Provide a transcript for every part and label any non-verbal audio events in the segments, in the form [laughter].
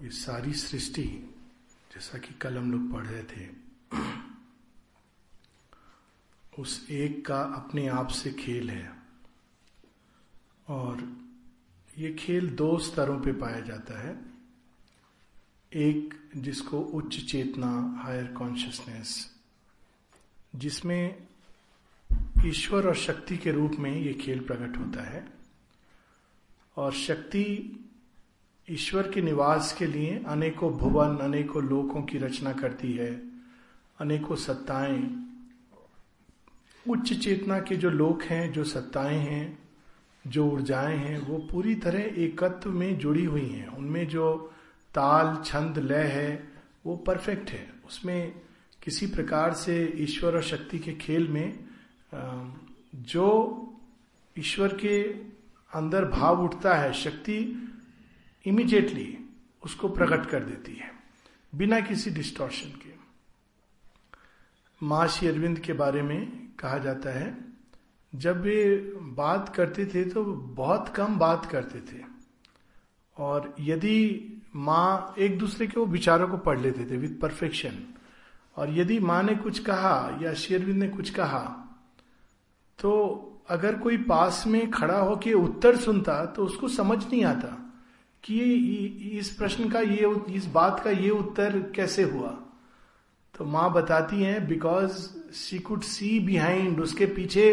ये सारी सृष्टि, जैसा कि कल हम लोग पढ़ रहे थे, उस एक का अपने आप से खेल है। और ये खेल दो स्तरों पे पाया जाता है। एक, जिसको उच्च चेतना हायर कॉन्शियसनेस जिसमें ईश्वर और शक्ति के रूप में ये खेल प्रकट होता है। और शक्ति ईश्वर के निवास के लिए अनेकों भुवन, अनेकों लोकों की रचना करती है, अनेकों सत्ताएँ। उच्च चेतना के जो लोक हैं, जो सत्ताएँ हैं, जो ऊर्जाएँ हैं, वो पूरी तरह एकत्व में जुड़ी हुई हैं। उनमें जो ताल, छंद, लय है, वो परफेक्ट है। उसमें किसी प्रकार से ईश्वर और शक्ति के खेल में जो ईश्वर के अंदर भाव उठता है, शक्ति इमीडिएटली उसको प्रकट कर देती है, बिना किसी डिस्टॉर्शन के। माँ श्री अरविंद के बारे में कहा जाता है, जब वे बात करते थे तो बहुत कम बात करते थे। और यदि माँ एक दूसरे के वो विचारों को पढ़ लेते थे विथ परफेक्शन और यदि माँ ने कुछ कहा या शेरविंद ने कुछ कहा तो अगर कोई पास में खड़ा होके उत्तर सुनता तो उसको समझ नहीं आता। कि इस प्रश्न का ये इस बात का ये उत्तर कैसे हुआ? तो माँ बताती हैं because she could see behind उसके पीछे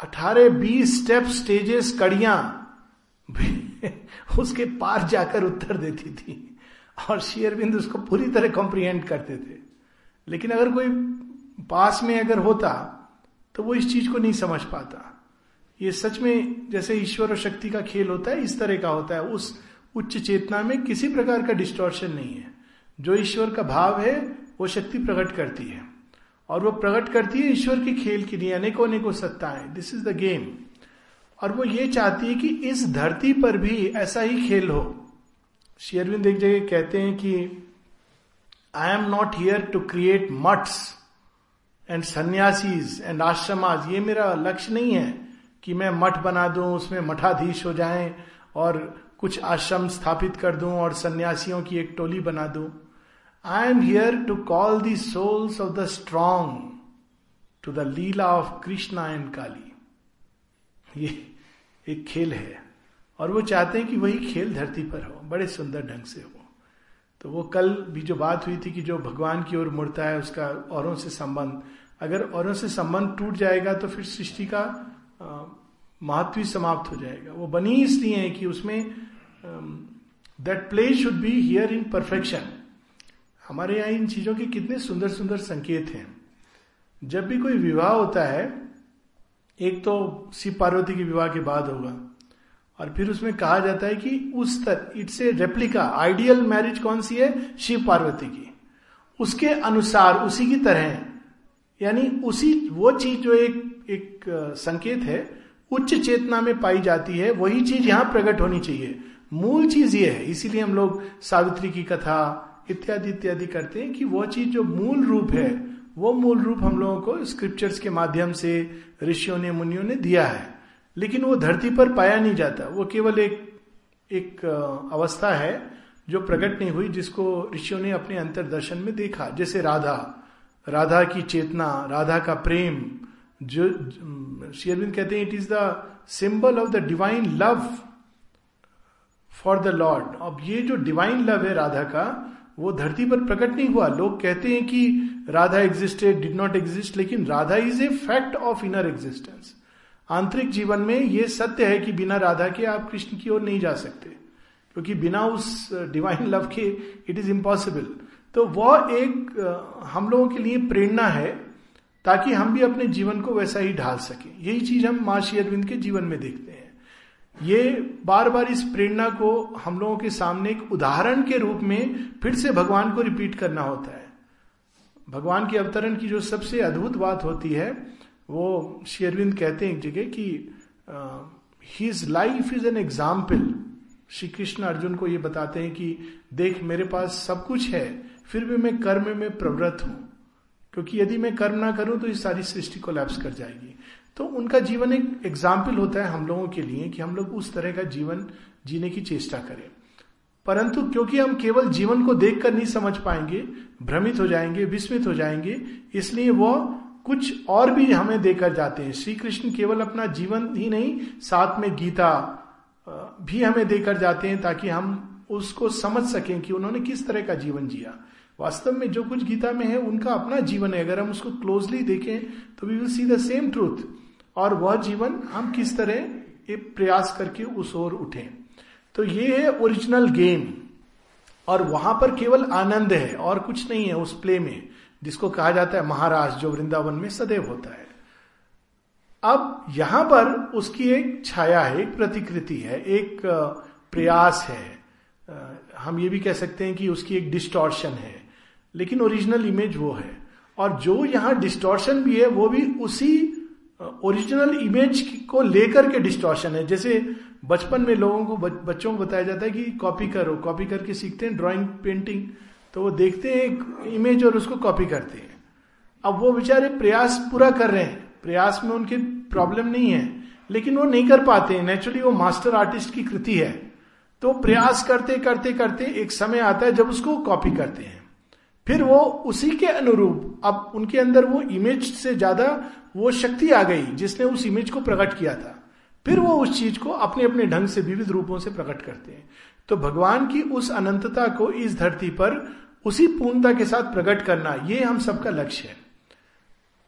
अठारह बीस स्टेप स्टेजेस कड़िया उसके पार जाकर उत्तर देती थी। और शेयरबिंद उसको पूरी तरह कॉम्प्रिहेंड करते थे। लेकिन अगर कोई पास में अगर होता तो वो इस चीज़ को नहीं समझ पाता। ये सच में जैसे ईश्वर और शक्ति का खेल होता है, इस तरह का होता है। उस उच्च चेतना में किसी प्रकार का डिस्टोर्शन नहीं है। जो ईश्वर का भाव है, वो शक्ति प्रकट करती है। और वो प्रकट करती है ईश्वर के खेल के लिए, अनेकों अनेकों सत्ताएँ। दिस इज़ द गेम और वो ये चाहती है कि इस धरती पर भी ऐसा ही खेल हो। शेयरविंद एक जगह कहते हैं कि I am not here to create mutts and sannyasis and ashramas ये मेरा लक्ष्य नहीं है। कि मैं मठ बना दूँ, उसमें मठाधीश हो जाएँ और कुछ आश्रम स्थापित कर दूँ और सन्यासियों की एक टोली बना दूँ। I am here to call the souls of the strong to the leela of Krishna and Kali ये एक खेल है और वो चाहते हैं कि वही खेल धरती पर हो, बड़े सुंदर ढंग से हो। तो वो कल भी जो बात हुई थी कि जो भगवान की ओर मुड़ता है, उसका औरों से संबंध, अगर औरों से संबंध टूट जाएगा तो फिर सृष्टि का महत्व समाप्त हो जाएगा। वो बनी इसलिए है कि उसमें that play should be here in perfection हमारे यहाँ इन चीज़ों के कितने सुंदर सुंदर संकेत हैं। जब भी कोई विवाह होता है, एक तो शिव पार्वती के विवाह के बाद होगा, और फिर उसमें कहा जाता है कि उस तर it's a replica ideal marriage कौन सी है? शिव पार्वती की। उसके अनुसार, उसी की तरह, यानी उसी, वो चीज़ जो एक एक संकेत है, उच्च चेतना में पाई जाती है, वही चीज़ यहाँ प्रकट होनी चाहिए। मूल चीज़ ये है, इसीलिए हम लोग सावित्री की कथा, इत्यादि इत्यादि करते हैं कि वह चीज़ जो मूल रूप है, वो मूल रूप हम लोगों को स्क्रिप्चर्स के माध्यम से, ऋषियों ने, मुनियों ने दिया है। लेकिन वो धरती पर पाया नहीं जाता। वो केवल एक एक अवस्था है, जो प्रकट नहीं हुई, जिसको ऋषियों ने अपने अंतरदर्शन में देखा। जैसे राधा राधा की चेतना, राधा का प्रेम जो, शेरविंद कहते हैं it is the symbol of the divine love for the lord अब ये जो डिवाइन लव है राधा का, वो धरती पर प्रकट नहीं हुआ। लोग कहते हैं कि Radha existed did not exist लेकिन Radha is a fact of inner existence आंतरिक जीवन में ये सत्य है कि बिना राधा के आप कृष्ण की ओर नहीं जा सकते, क्योंकि बिना उस डिवाइन लव के इट इज़ इम्पॉसिबल तो वह एक हम लोगों के लिए प्रेरणा है ताकि हम भी अपने जीवन को वैसा ही ढाल सके। यही चीज़ हम माशी अरविंद के जीवन में देखते हैं। ये बार बार इस प्रेरणा को हम लोगों के सामने एक उदाहरण के रूप में फिर से भगवान को रिपीट करना होता है। भगवान के अवतरण की जो सबसे अद्भुत बात होती है, वो शेरविंद कहते हैं एक जगह कि his life is an example Shri Krishna Arjun को ये बताते हैं कि, देख, मेरे पास सब कुछ है, फिर भी मैं कर्म में प्रवृत्त हूँ। क्योंकि यदि मैं कर्म ना करूँ तो इस सारी सृष्टि को लैप्स कर जाएगी। तो उनका जीवन एक एग्ज़ाम्पल होता है हम लोगों के लिए कि हम लोग उस तरह का जीवन जीने की चेष्टा करें। परंतु क्योंकि हम केवल जीवन को देखकर नहीं समझ पाएँगे, भ्रमित हो जाएँगे, विस्मित हो जाएँगे, इसलिए वो कुछ और भी हमें देकर जाते हैं। श्री कृष्ण केवल अपना जीवन ही नहीं, साथ में गीता भी हमें देकर जाते हैं ताकि हम उसको समझ सकें कि उन्होंने किस तरह का जीवन जिया। वास्तव में जो कुछ गीता में है, उनका अपना जीवन है। अगर हम उसको क्लोजली देखें तो we will see the same truth और वह जीवन हम किस तरह एक प्रयास करके उस ओर उठे। तो ये है ओरिजिनल गेम और वहाँ पर केवल आनंद है, और कुछ नहीं है उस प्ले में, जिसको कहा जाता है महाराज, जो वृंदावन में सदैव होता है। अब यहाँ पर उसकी एक छाया है, एक प्रतिकृति है, एक प्रयास है। हम ये भी कह सकते हैं कि उसकी एक डिस्टॉर्शन है। लेकिन ओरिजिनल इमेज वो है। और जो यहाँ डिस्टॉर्शन भी है, वो भी उसी ओरिजिनल इमेज को लेकर के डिस्टॉर्शन है। जैसे बचपन में लोगों को बच्चों को बताया जाता है कि कॉपी करो कॉपी करके सीखते हैं ड्राइंग पेंटिंग तो वो देखते हैं एक इमेज और उसको कॉपी करते हैं। अब वो बेचारे प्रयास पूरा कर रहे हैं। प्रयास में उनकी प्रॉब्लम नहीं है, लेकिन वो नहीं कर पाते नेचुरली वो मास्टर आर्टिस्ट की कृति है। तो प्रयास करते करते करते एक समय आता है जब उसको कॉपी करते हैं। फिर वो उसी के अनुरूप, अब उनके अंदर वो इमेज से ज़्यादा वो शक्ति आ गई, जिसने उस इमेज को प्रकट किया था। फिर वो उस चीज़ को अपने अपने ढंग से, विविध रूपों से प्रकट करते हैं। तो भगवान की उस अनंतता को इस धरती पर उसी पूर्णता के साथ प्रकट करना, ये हम सबका लक्ष्य है।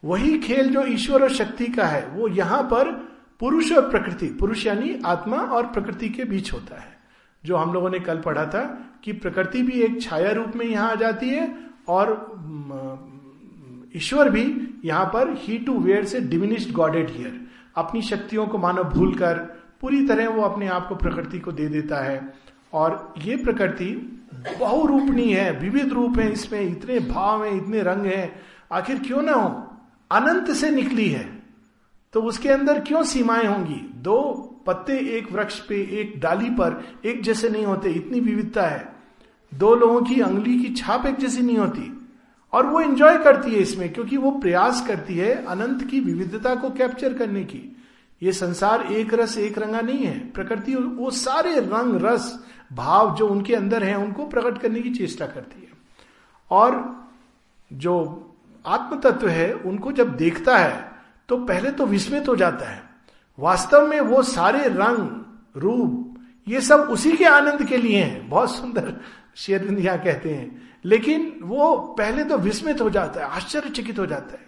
वही खेल जो ईश्वर और शक्ति का है, वो यहाँ पर पुरुष और प्रकृति, पुरुष यानी आत्मा और प्रकृति के बीच होता है। जो हम लोगों ने कल पढ़ा था कि प्रकृति भी एक छाया रूप में यहाँ आ जाती है और ईश्वर भी यहाँ पर ही टू वेयर से डिमिनिस्ड गॉडेड हियर अपनी शक्तियों को मानो भूल कर पूरी तरह वो अपने आप को प्रकृति को दे देता है। और ये प्रकृति बहुरूपणी है, विविध रूप है इसमें, इतने भाव हैं, इतने रंग हैं। आखिर क्यों ना हो? अनंत से निकली है। तो उसके अंदर क्यों सीमाएँ होंगी? दो पत्ते एक वृक्ष पे, एक डाली पर, एक जैसे नहीं होते, इतनी विविधता है। दो लोगों की अंगली की छाप एक जैसी नहीं होती। और वो एंजॉय करती है इसमें, क्योंकि वो प्रयास करती है अनंत की विविधता को कैप्चर करने की। ये संसार एक रस, एक रंगा नहीं है। प्रकृति वो सारे रंग, रस, भाव जो उनके अंदर है, उनको प्रकट करने की चेष्टा करती है। और जो आत्म तत्व है, उनको जब देखता है तो पहले तो विस्मित हो जाता है। वास्तव में वो सारे रंग, रूप, ये सब उसी के आनंद के लिए हैं। बहुत सुंदर शेरविंद यहाँ कहते हैं। लेकिन वो पहले तो विस्मित हो जाता है, आश्चर्यचकित हो जाता है।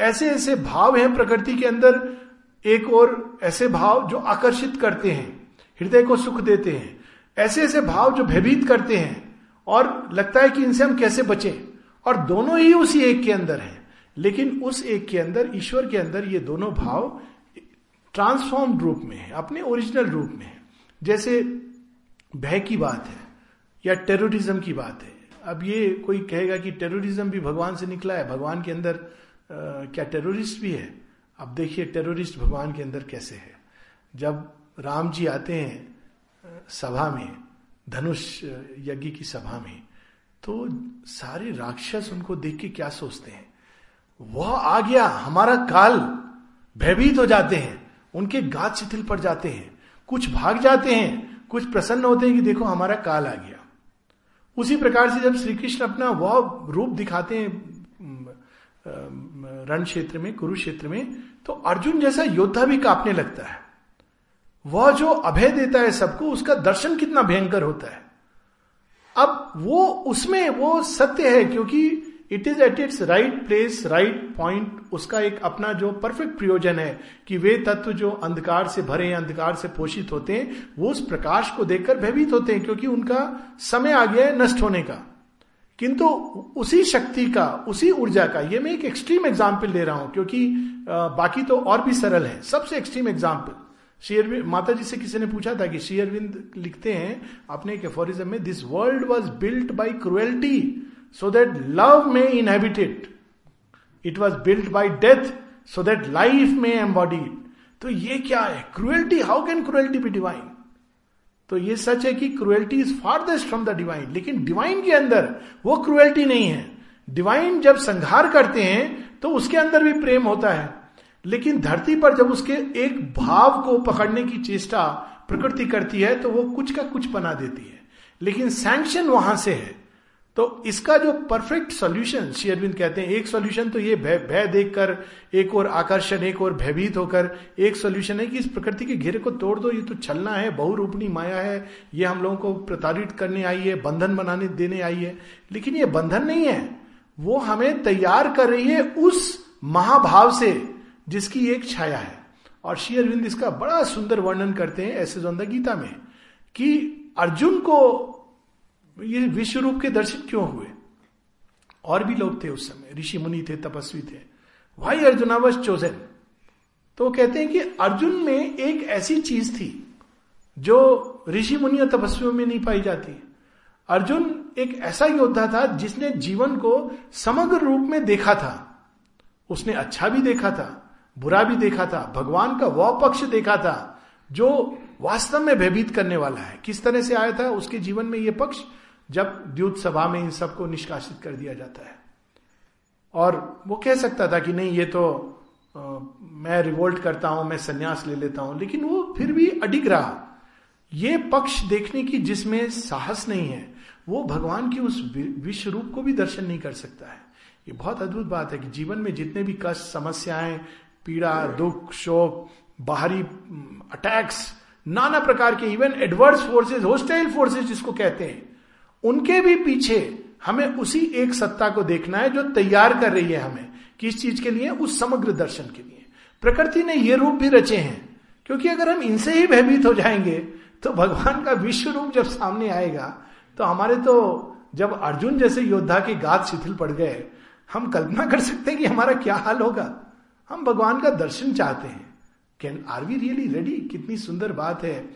ऐसे ऐसे भाव हैं प्रकृति के अंदर, एक और ऐसे भाव जो आकर्षित करते हैं, हृदय को सुख देते हैं। ऐसे ऐसे भाव जो भयभीत करते हैं, और लगता है कि इनसे हम कैसे बचें। और दोनों ही उसी एक के अंदर है। लेकिन उस एक के अंदर, ईश्वर के अंदर ये दोनों भाव ट्रांसफॉर्म्ड रूप में है अपने ओरिजिनल रूप में है। जैसे भय की बात है या टेररिज्म की बात है। अब ये कोई कहेगा कि टेररिज्म भी भगवान से निकला है भगवान के अंदर आ, क्या टेररिस्ट भी है? अब देखिए टेररिस्ट भगवान के अंदर कैसे है। जब राम जी आते हैं सभा में धनुष यज्ञ की सभा में तो सारे राक्षस उनको देख के क्या सोचते हैं? वह आ गया हमारा काल भयभीत हो जाते हैं। उनके गात शिथिल पड़ जाते हैं। कुछ भाग जाते हैं, कुछ प्रसन्न होते हैं कि देखो हमारा काल आ गया। उसी प्रकार से जब श्री कृष्ण अपना वह रूप दिखाते हैं रण क्षेत्र में, कुरुक्षेत्र में तो अर्जुन जैसा योद्धा भी कांपने लगता है। वह जो अभय देता है सबको, उसका दर्शन कितना भयंकर होता है। अब वो उसमें, वो सत्य है क्योंकि it is at its right place right point उसका एक अपना जो परफेक्ट प्रयोजन है कि वे तत्व जो अंधकार से भरे हैं, अंधकार से पोषित होते हैं, वो उस प्रकाश को देखकर भयभीत होते हैं क्योंकि उनका समय आ गया है नष्ट होने का। किंतु उसी शक्ति का, उसी ऊर्जा का, ये मैं एक एक्सट्रीम एग्ज़ाम्पल दे रहा हूँ क्योंकि बाकी तो और भी सरल है। सबसे एक्सट्रीम एग्ज़ाम्पल श्री अरविंद माता जी से किसी ने पूछा था कि श्री अरविंद लिखते हैं, अपने एक एफोरिज्म में this world was built by cruelty so that love may inhabit it. It was built by death so that life may embody it. तो ये क्या है? Cruelty how can cruelty be divine तो ये सच है कि cruelty is farthest from the divine लेकिन डिवाइन के अंदर वो क्रुएल्टी नहीं है। डिवाइन जब संहार करते हैं तो उसके अंदर भी प्रेम होता है। लेकिन धरती पर जब उसके एक भाव को पकड़ने की चेष्टा प्रकृति करती है तो वो कुछ का कुछ बना देती है। लेकिन सैंक्शन वहाँ से है। तो इसका जो परफेक्ट सॉल्यूशन श्री अरविंद कहते हैं, एक सॉल्यूशन तो ये भय भय देखकर, एक और आकर्षण, एक और भयभीत होकर, एक सॉल्यूशन है कि इस प्रकृति के घेरे को तोड़ दो, ये तो चलना है, बहुरूपणी माया है, ये हम लोगों को प्रताड़ित करने आई है, बंधन बनाने, देने आई है। लेकिन ये बंधन नहीं है, वो हमें तैयार कर रही है उस महाभाव से, जिसकी एक छाया है। और श्री अरविंद इसका बड़ा सुंदर वर्णन करते हैं ऐसे गीता में, कि अर्जुन को ये विश्व रूप के दर्शन क्यों हुए? और भी लोग थे उस समय। ऋषि मुनि थे, तपस्वी थे। वाई अर्जुना वॉज़ चोजन तो कहते हैं कि अर्जुन में एक ऐसी चीज़ थी जो ऋषि मुनि और तपस्वियों में नहीं पाई जाती। अर्जुन एक ऐसा योद्धा था जिसने जीवन को समग्र रूप में देखा था। उसने अच्छा भी देखा था, बुरा भी देखा था, भगवान का वह पक्ष देखा था, जो वास्तव में भयभीत करने वाला है। किस तरह से आया था? उसके जीवन में यह पक्ष जब द्यूत सभा में इन सबको निष्कासित कर दिया जाता है। और वो कह सकता था कि नहीं ये तो आ, मैं रिवोल्ट करता हूँ मैं संन्यास ले लेता हूँ। लेकिन वो फिर भी अडिग रहा। ये पक्ष देखने की जिसमें साहस नहीं है वो भगवान की उस विश्व रूप को भी दर्शन नहीं कर सकता है। ये बहुत अद्भुत बात है कि जीवन में जितने भी कष्ट समस्याएँ पीड़ा दुख शोक बाहरी अटैक्स नाना प्रकार के even adverse forces hostile forces जिसको कहते हैं उनके भी पीछे हमें उसी एक सत्ता को देखना है जो तैयार कर रही है हमें किस चीज़ के लिए, उस समग्र दर्शन के लिए। प्रकृति ने ये रूप भी रचे हैं, क्योंकि अगर हम इनसे ही भयभीत हो जाएँगे तो भगवान का विश्व रूप जब सामने आएगा तो हमारे तो जब अर्जुन जैसे योद्धा की गात शिथिल पड़ गए, हम कल्पना कर सकते हैं कि हमारा क्या हाल होगा। हम भगवान का दर्शन चाहते हैं। Can, are we really ready? कितनी सुंदर बात है,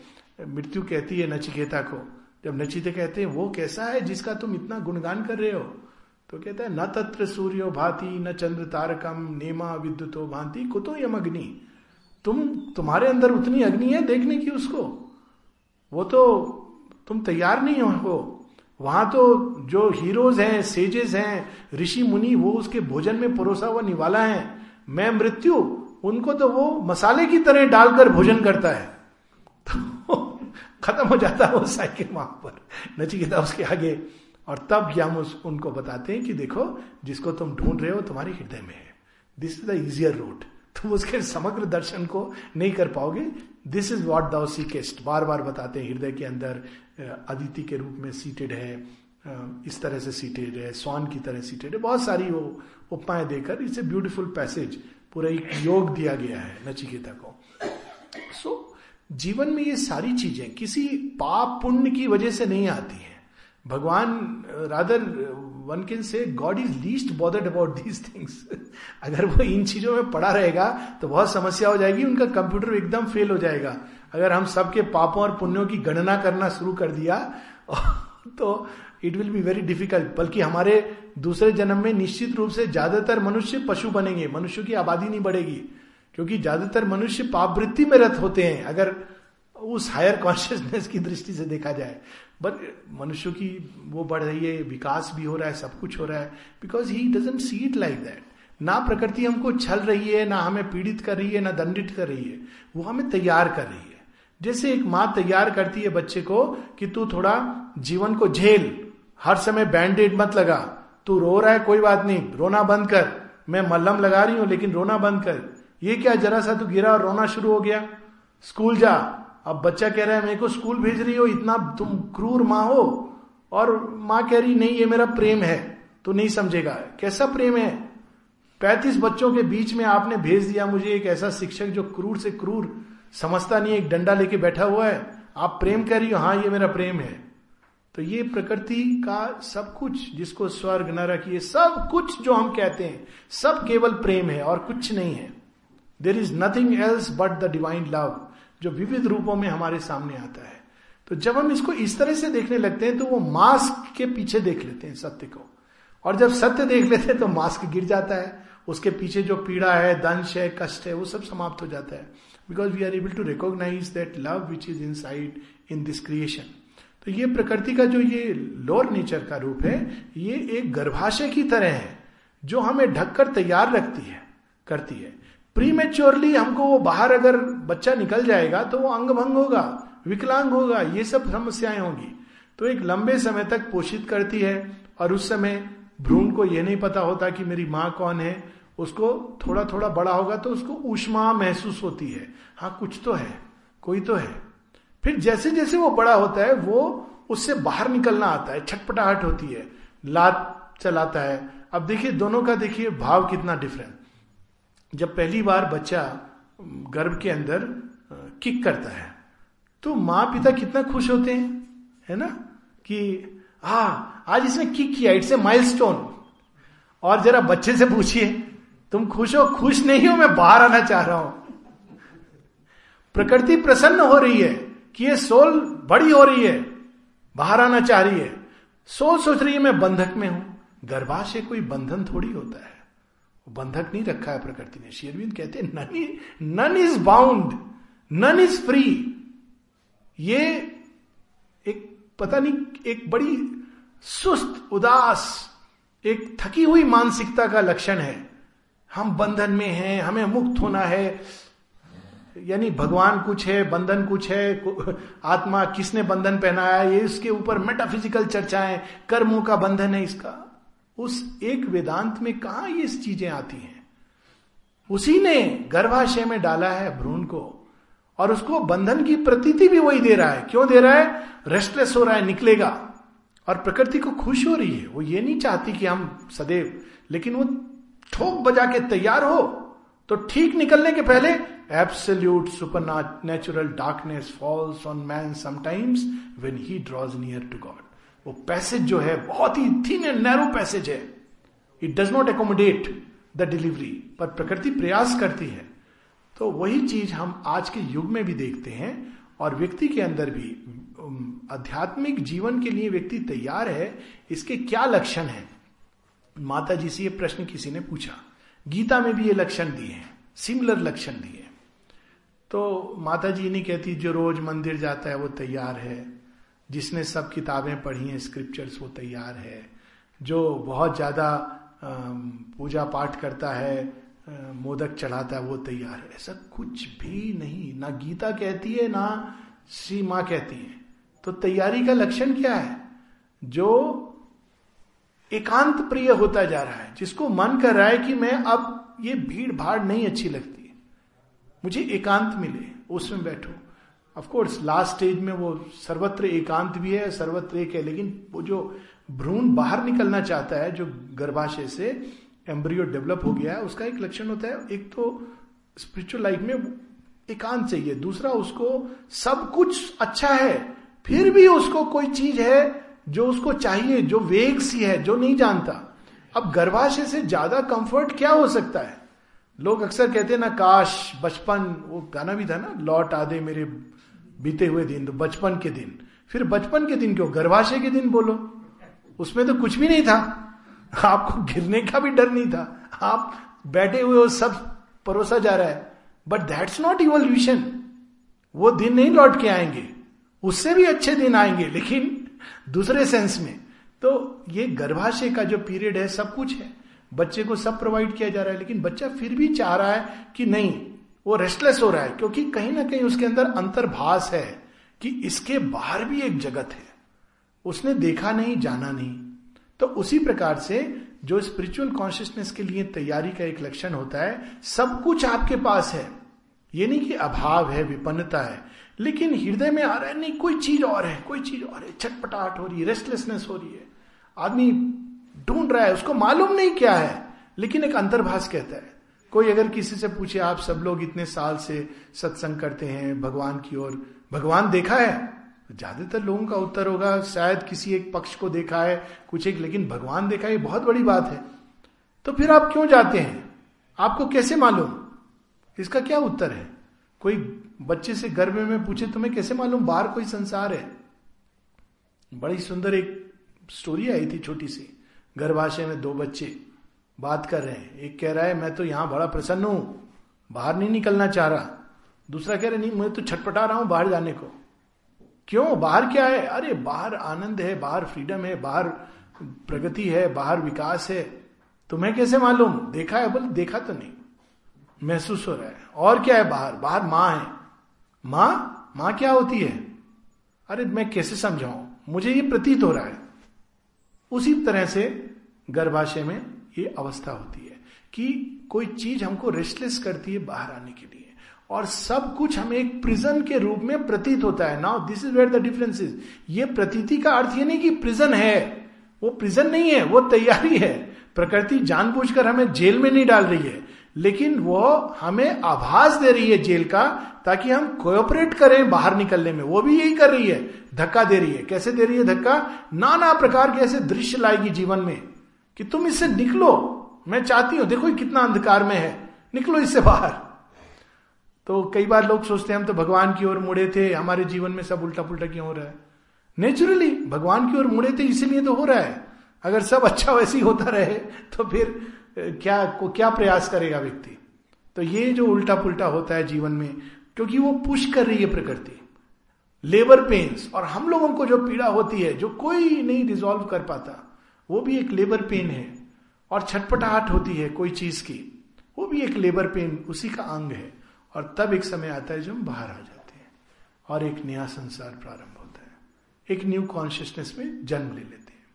मृत्यु कहती है नचिकेता को। जब नचिते कहते हैं, वो कैसा है जिसका तुम इतना गुणगान कर रहे हो? तो कहता है, न तत्र सूर्यो भांति, न चंद्र तारकम, नेमा विद्युतो भांति, कुतो यम अग्नि तुम, तुम्हारे अंदर उतनी अग्नि है, देखने की उसको। वो तो तुम तैयार नहीं हो वहाँ तो जो हीरोज हैं सेजेस हैं, ऋषि मुनि, वो उसके भोजन में परोसा हुआ निवाला है। मैं मृत्यु, उनको तो वो मसाले की तरह डालकर भोजन करता है। [laughs] तो खत्म हो जाता है वो साइकिल वहाँ पर। नचिकेता उसके आगे और तब हम उस उनको बताते हैं कि देखो जिसको तुम ढूंढ रहे हो तुम्हारे हृदय में है। This is the easier route तुम उसके समग्र दर्शन को नहीं कर पाओगे। This is what thou seekest बार बार बताते हैं हृदय के अंदर अदिति के रूप में सीटेड है इस तरह से सीटेड है स्वान की तरह सीटेड है। बहुत सारी वो उपमाएँ देकर इट्स ए ब्यूटिफुल पैसेज पूरा एक योग दिया गया है नचिकेता को। सो so, जीवन में ये सारी चीज़ें किसी पाप पुण्य की वजह से नहीं आती हैं। भगवान, rather one can say God is least bothered about these things अगर वो इन चीज़ों में पड़ा रहेगा तो बहुत समस्या हो जाएगी, उनका कंप्यूटर एकदम फेल हो जाएगा। अगर हम सबके पापों और पुण्यों की गणना करना शुरू कर दिया [laughs] तो it will be very difficult बल्कि हमारे दूसरे जन्म में निश्चित रूप से ज़्यादातर मनुष्य पशु बनेंगे, मनुष्यों की आबादी नहीं बढ़ेगी। क्योंकि ज़्यादातर मनुष्य पाप वृत्ति में रत होते हैं, अगर उस हायर कॉन्शियसनेस की दृष्टि से देखा जाए। बट मनुष्यों की वो बढ़ रही है, विकास भी हो रहा है, सब कुछ हो रहा है because he doesn't see it like that ना प्रकृति हमको छल रही है, ना हमें पीड़ित कर रही है, ना दंडित कर रही है। वो हमें तैयार कर रही है। जैसे एक माँ तैयार करती है बच्चे को कि तू थोड़ा जीवन को झेल, हर समय बैंडेड मत लगा, तू रो रहा है, कोई बात नहीं, रोना बंद कर। मैं मल्लम लगा रही हूँ, लेकिन रोना बंद कर। ये क्या जरा सा तू गिरा और रोना शुरू हो गया? स्कूल जा। अब बच्चा कह रहा है, मेरे को स्कूल भेज रही हो, इतना तुम क्रूर माँ हो। और माँ कह रही, नहीं, ये मेरा प्रेम है। तो नहीं समझेगा। कैसा प्रेम है? पैंतीस बच्चों के बीच में आपने भेज दिया मुझे एक ऐसा शिक्षक जो क्रूर से क्रूर, समझता नहीं, एक डंडा लेके बैठा हुआ है। आप प्रेम कर रही हो हाँ ये मेरा प्रेम है। तो ये प्रकृति का सब कुछ, जिसको स्वर्ग, नरक, ये सब कुछ जो हम कहते हैं, सब केवल प्रेम है और कुछ नहीं है। There is nothing else but the divine love जो विविध रूपों में हमारे सामने आता है। तो जब हम इसको इस तरह से देखने लगते हैं तो वो मास्क के पीछे देख लेते हैं सत्य को। और जब सत्य देख लेते हैं तो मास्क गिर जाता है। उसके पीछे जो पीड़ा है, दंश है, कष्ट है, वो सब समाप्त हो जाता है। Because we are able to recognise that love which is inside in this creation तो ये प्रकृति का जो ये लोअर नेचर का रूप है, ये एक गर्भाशय की तरह है, जो हमें ढककर तैयार रखती है, करती है। प्री मेच्योरली हमको वो बाहर अगर बच्चा निकल जाएगा तो वो अंग भंग होगा, विकलांग होगा, ये सब समस्याएँ होंगी। तो एक लंबे समय तक पोषित करती है, और उस समय भ्रूण को यह नहीं पता होता कि मेरी माँ कौन है, उसको थोड़ा थोड़ा बड़ा होगा तो उसको ऊष्मा महसूस होती है। हाँ कुछ तो है, कोई तो है। फिर जैसे जैसे वो बड़ा होता है, वो उससे बाहर निकलना आता है, छटपटाहट होती है, लात चलाता है। अब देखिए, दोनों का देखिए, भाव कितना डिफरेंट जब पहली बार बच्चा गर्भ के अंदर किक करता है तो माँ पिता कितना खुश होते हैं, है ना? कि हा आज इसने किक किया, इट्स ए माइलस्टोन। और जरा बच्चे से पूछिए, तुम खुश हो? खुश नहीं हो, मैं बाहर आना चाह रहा हूँ। प्रकृति प्रसन्न हो रही है कि ये सोल बड़ी हो रही है, बाहर आना चाह रही है। सोल सोच रही है, मैं बंधक में हूँ। गर्भाशय कोई बंधन थोड़ी होता है। बंधक नहीं रखा है प्रकृति ने। शेरविंद कहते हैं, none is bound, none is free. ये एक, पता नहीं, एक बड़ी सुस्त, उदास, एक थकी हुई मानसिकता का लक्षण है। हम बंधन में हैं, हमें मुक्त होना है। यानी भगवान कुछ है, बंधन कुछ है आत्मा किसने बंधन पहनाया ये इसके ऊपर मेटाफिजिकल चर्चाएँ, कर्मों का बंधन है इसका। उस एक वेदांत में कहा ये चीज़ें आती हैं? उसी ने गर्भाशय में डाला है भ्रूण को, और उसको बंधन की प्रतीति भी वही दे रहा है। क्यों दे रहा है? रेस्टलेस हो रहा है, निकलेगा। और प्रकृति को खुश हो रही है। वो ये नहीं चाहती कि हम सदैव, लेकिन वो ठोक बजा के तैयार हो। तो ठीक निकलने के पहले absolute supernatural darkness falls on man sometimes when he draws near to God वो पैसेज जो है, बहुत ही थीन एंड नैरो पैसेज है। It does not accommodate the delivery पर प्रकृति प्रयास करती है। तो वही चीज़ हम आज के युग में भी देखते हैं, और व्यक्ति के अंदर भी आध्यात्मिक जीवन के लिए व्यक्ति तैयार है, इसके क्या लक्षण है? माता जी से ये प्रश्न किसी ने पूछा। गीता में भी ये लक्षण दिए हैं, सिमिलर लक्षण दिए तो माता जी नहीं कहती जो रोज मंदिर जाता है, वो तैयार है। जिसने सब किताबें पढ़ी हैं स्क्रिप्चर्स वो तैयार है। जो बहुत ज़्यादा पूजा पाठ करता है मोदक चढ़ाता है, वो तैयार है। ऐसा कुछ भी नहीं। ना गीता कहती है, ना श्री माँ कहती है। तो तैयारी का लक्षण क्या है? जो एकांत प्रिय होता जा रहा है, जिसको मन कर रहा है कि मैं अब ये भीड़ भाड़ नहीं अच्छी लगती। मुझे एकांत मिले, उसमें बैठो। ऑफ़ कोर्स लास्ट स्टेज में वो सर्वत्र एकांत भी है, सर्वत्र एक है, लेकिन वो जो भ्रूण बाहर निकलना चाहता है, जो गर्भाशय से एम्ब्रियो डेवलप हो गया है, उसका एक लक्षण होता है, एक तो स्पिरिचुअल लाइफ में एकांत चाहिए, दूसरा उसको सब कुछ अच्छा है, फिर भी उसको कोई चीज़ है जो उसको चाहिए, जो वेग सी है, जो नहीं जानता। अब गर्भाशय से ज़्यादा कंफर्ट क्या हो सकता है? लोग अक्सर कहते हैं ना, काश, बचपन, वो गाना भी था ना, लौट आदे मेरे बीते हुए दिन तो बचपन के दिन। फिर बचपन के दिन क्यों? गर्भाशय के दिन बोलो। उसमें तो कुछ भी नहीं था। आपको गिरने का भी डर नहीं था। आप बैठे हुए हो, सब परोसा जा रहा है। बट दैट्स नॉट इवोल्यूशन वो दिन नहीं लौट के आएँगे। उससे भी अच्छे दिन आएँगे, लेकिन दूसरे सेंस में। तो ये गर्भाशय का जो पीरियड है, सब कुछ है। बच्चे को सब प्रोवाइड किया जा रहा है, लेकिन बच्चा फिर भी चाह रहा है कि नहीं वो रेस्टलेस हो रहा है, क्योंकि कहीं ना कहीं उसके अंदर अंतर्भास है कि इसके बाहर भी एक जगत है। उसने देखा नहीं, जाना नहीं। तो उसी प्रकार से जो स्पिरिचुअल कॉन्शियसनेस के लिए तैयारी का एक लक्षण होता है, सब कुछ आपके पास है। ये नहीं कि अभाव है, विपन्नता है, लेकिन हृदय में आ रहा है, नहीं, कोई चीज़ और है, कोई चीज़ और है छटपटाहट हो रही है रेस्टलेसनेस हो रही है। आदमी ढूंढ रहा है, उसको मालूम नहीं क्या है, लेकिन एक अंतर्भाष कहता है। कोई अगर किसी से पूछे, आप सब लोग इतने साल से सत्संग करते हैं, भगवान की ओर, भगवान देखा है? ज़्यादातर लोगों का उत्तर होगा, शायद किसी एक पक्ष को देखा है, कुछ एक, लेकिन भगवान देखा, ये बहुत बड़ी बात है। तो फिर आप क्यों जाते हैं? आपको कैसे मालूम? इसका क्या उत्तर है? कोई बच्चे से गर्भ में पूछे, तुम्हें कैसे मालूम? बाहर कोई संसार है। बड़ी सुंदर एक स्टोरी आई थी छोटी सी, गर्भाशय में दो बच्चे। बात कर रहे हैं। एक कह रहा है, मैं तो यहाँ बड़ा प्रसन्न हूँ, बाहर नहीं निकलना चाह रहा। दूसरा कह रहा नहीं, मैं तो छटपटा रहा हूँ बाहर जाने को। क्यों? बाहर क्या है? अरे, बाहर आनंद है, बाहर फ्रीडम है, बाहर प्रगति है, बाहर विकास है। तुम्हें कैसे मालूम? देखा है, बोले, देखा तो नहीं। महसूस हो रहा है। और क्या है बाहर? बाहर माँ है। माँ? माँ क्या होती है? अरे, मैं कैसे समझाऊं? मुझे ये प्रतीत हो रहा है। उसी तरह से गर्भाशय में ये अवस्था होती है, कि कोई चीज़ हमको रेस्टलेस करती है बाहर आने के लिए। और सब कुछ हमें एक प्रिजन के रूप में प्रतीत होता है। Now this is where the difference is ये प्रतीति का अर्थ ये नहीं कि प्रिजन है। वो प्रिजन नहीं है, वो तैयारी है। प्रकृति जानबूझकर हमें जेल में नहीं डाल रही है। लेकिन वो हमें आभास दे रही है जेल का, ताकि हम कोऑपरेट करें बाहर निकलने में। वो भी यही कर रही है। धक्का दे रही है। कैसे दे रही है धक्का? नाना प्रकार के ऐसे दृश्य लाएगी जीवन में। कि तुम इससे निकलो। मैं चाहती हूँ, देखो कितना अंधकार में है। निकलो इससे बाहर। तो कई बार लोग सोचते हैं, हम तो भगवान की ओर मुड़े थे, हमारे जीवन में सब उल्टा पुल्टा क्यों हो रहा है? नेचुरली भगवान की ओर मुड़े थे, इसीलिए तो हो रहा है। अगर सब अच्छा वैसे ही होता रहे तो फिर क्या, को क्या प्रयास करेगा व्यक्ति? तो ये जो उल्टा पुल्टा होता है जीवन में, क्योंकि वो पुश कर रही है प्रकृति। लेबर पेन्स और हम लोगों को जो पीड़ा होती है, जो कोई नहीं रिजॉल्व कर पाता वो भी एक लेबर पेन है और छटपटाहट होती है कोई चीज़ की, वो भी एक लेबर पेन उसी का अंग है। और तब एक समय आता है जब हम बाहर आ जाते हैं और एक नया संसार प्रारंभ होता है। एक न्यू कॉन्शियसनेस में जन्म ले लेते हैं।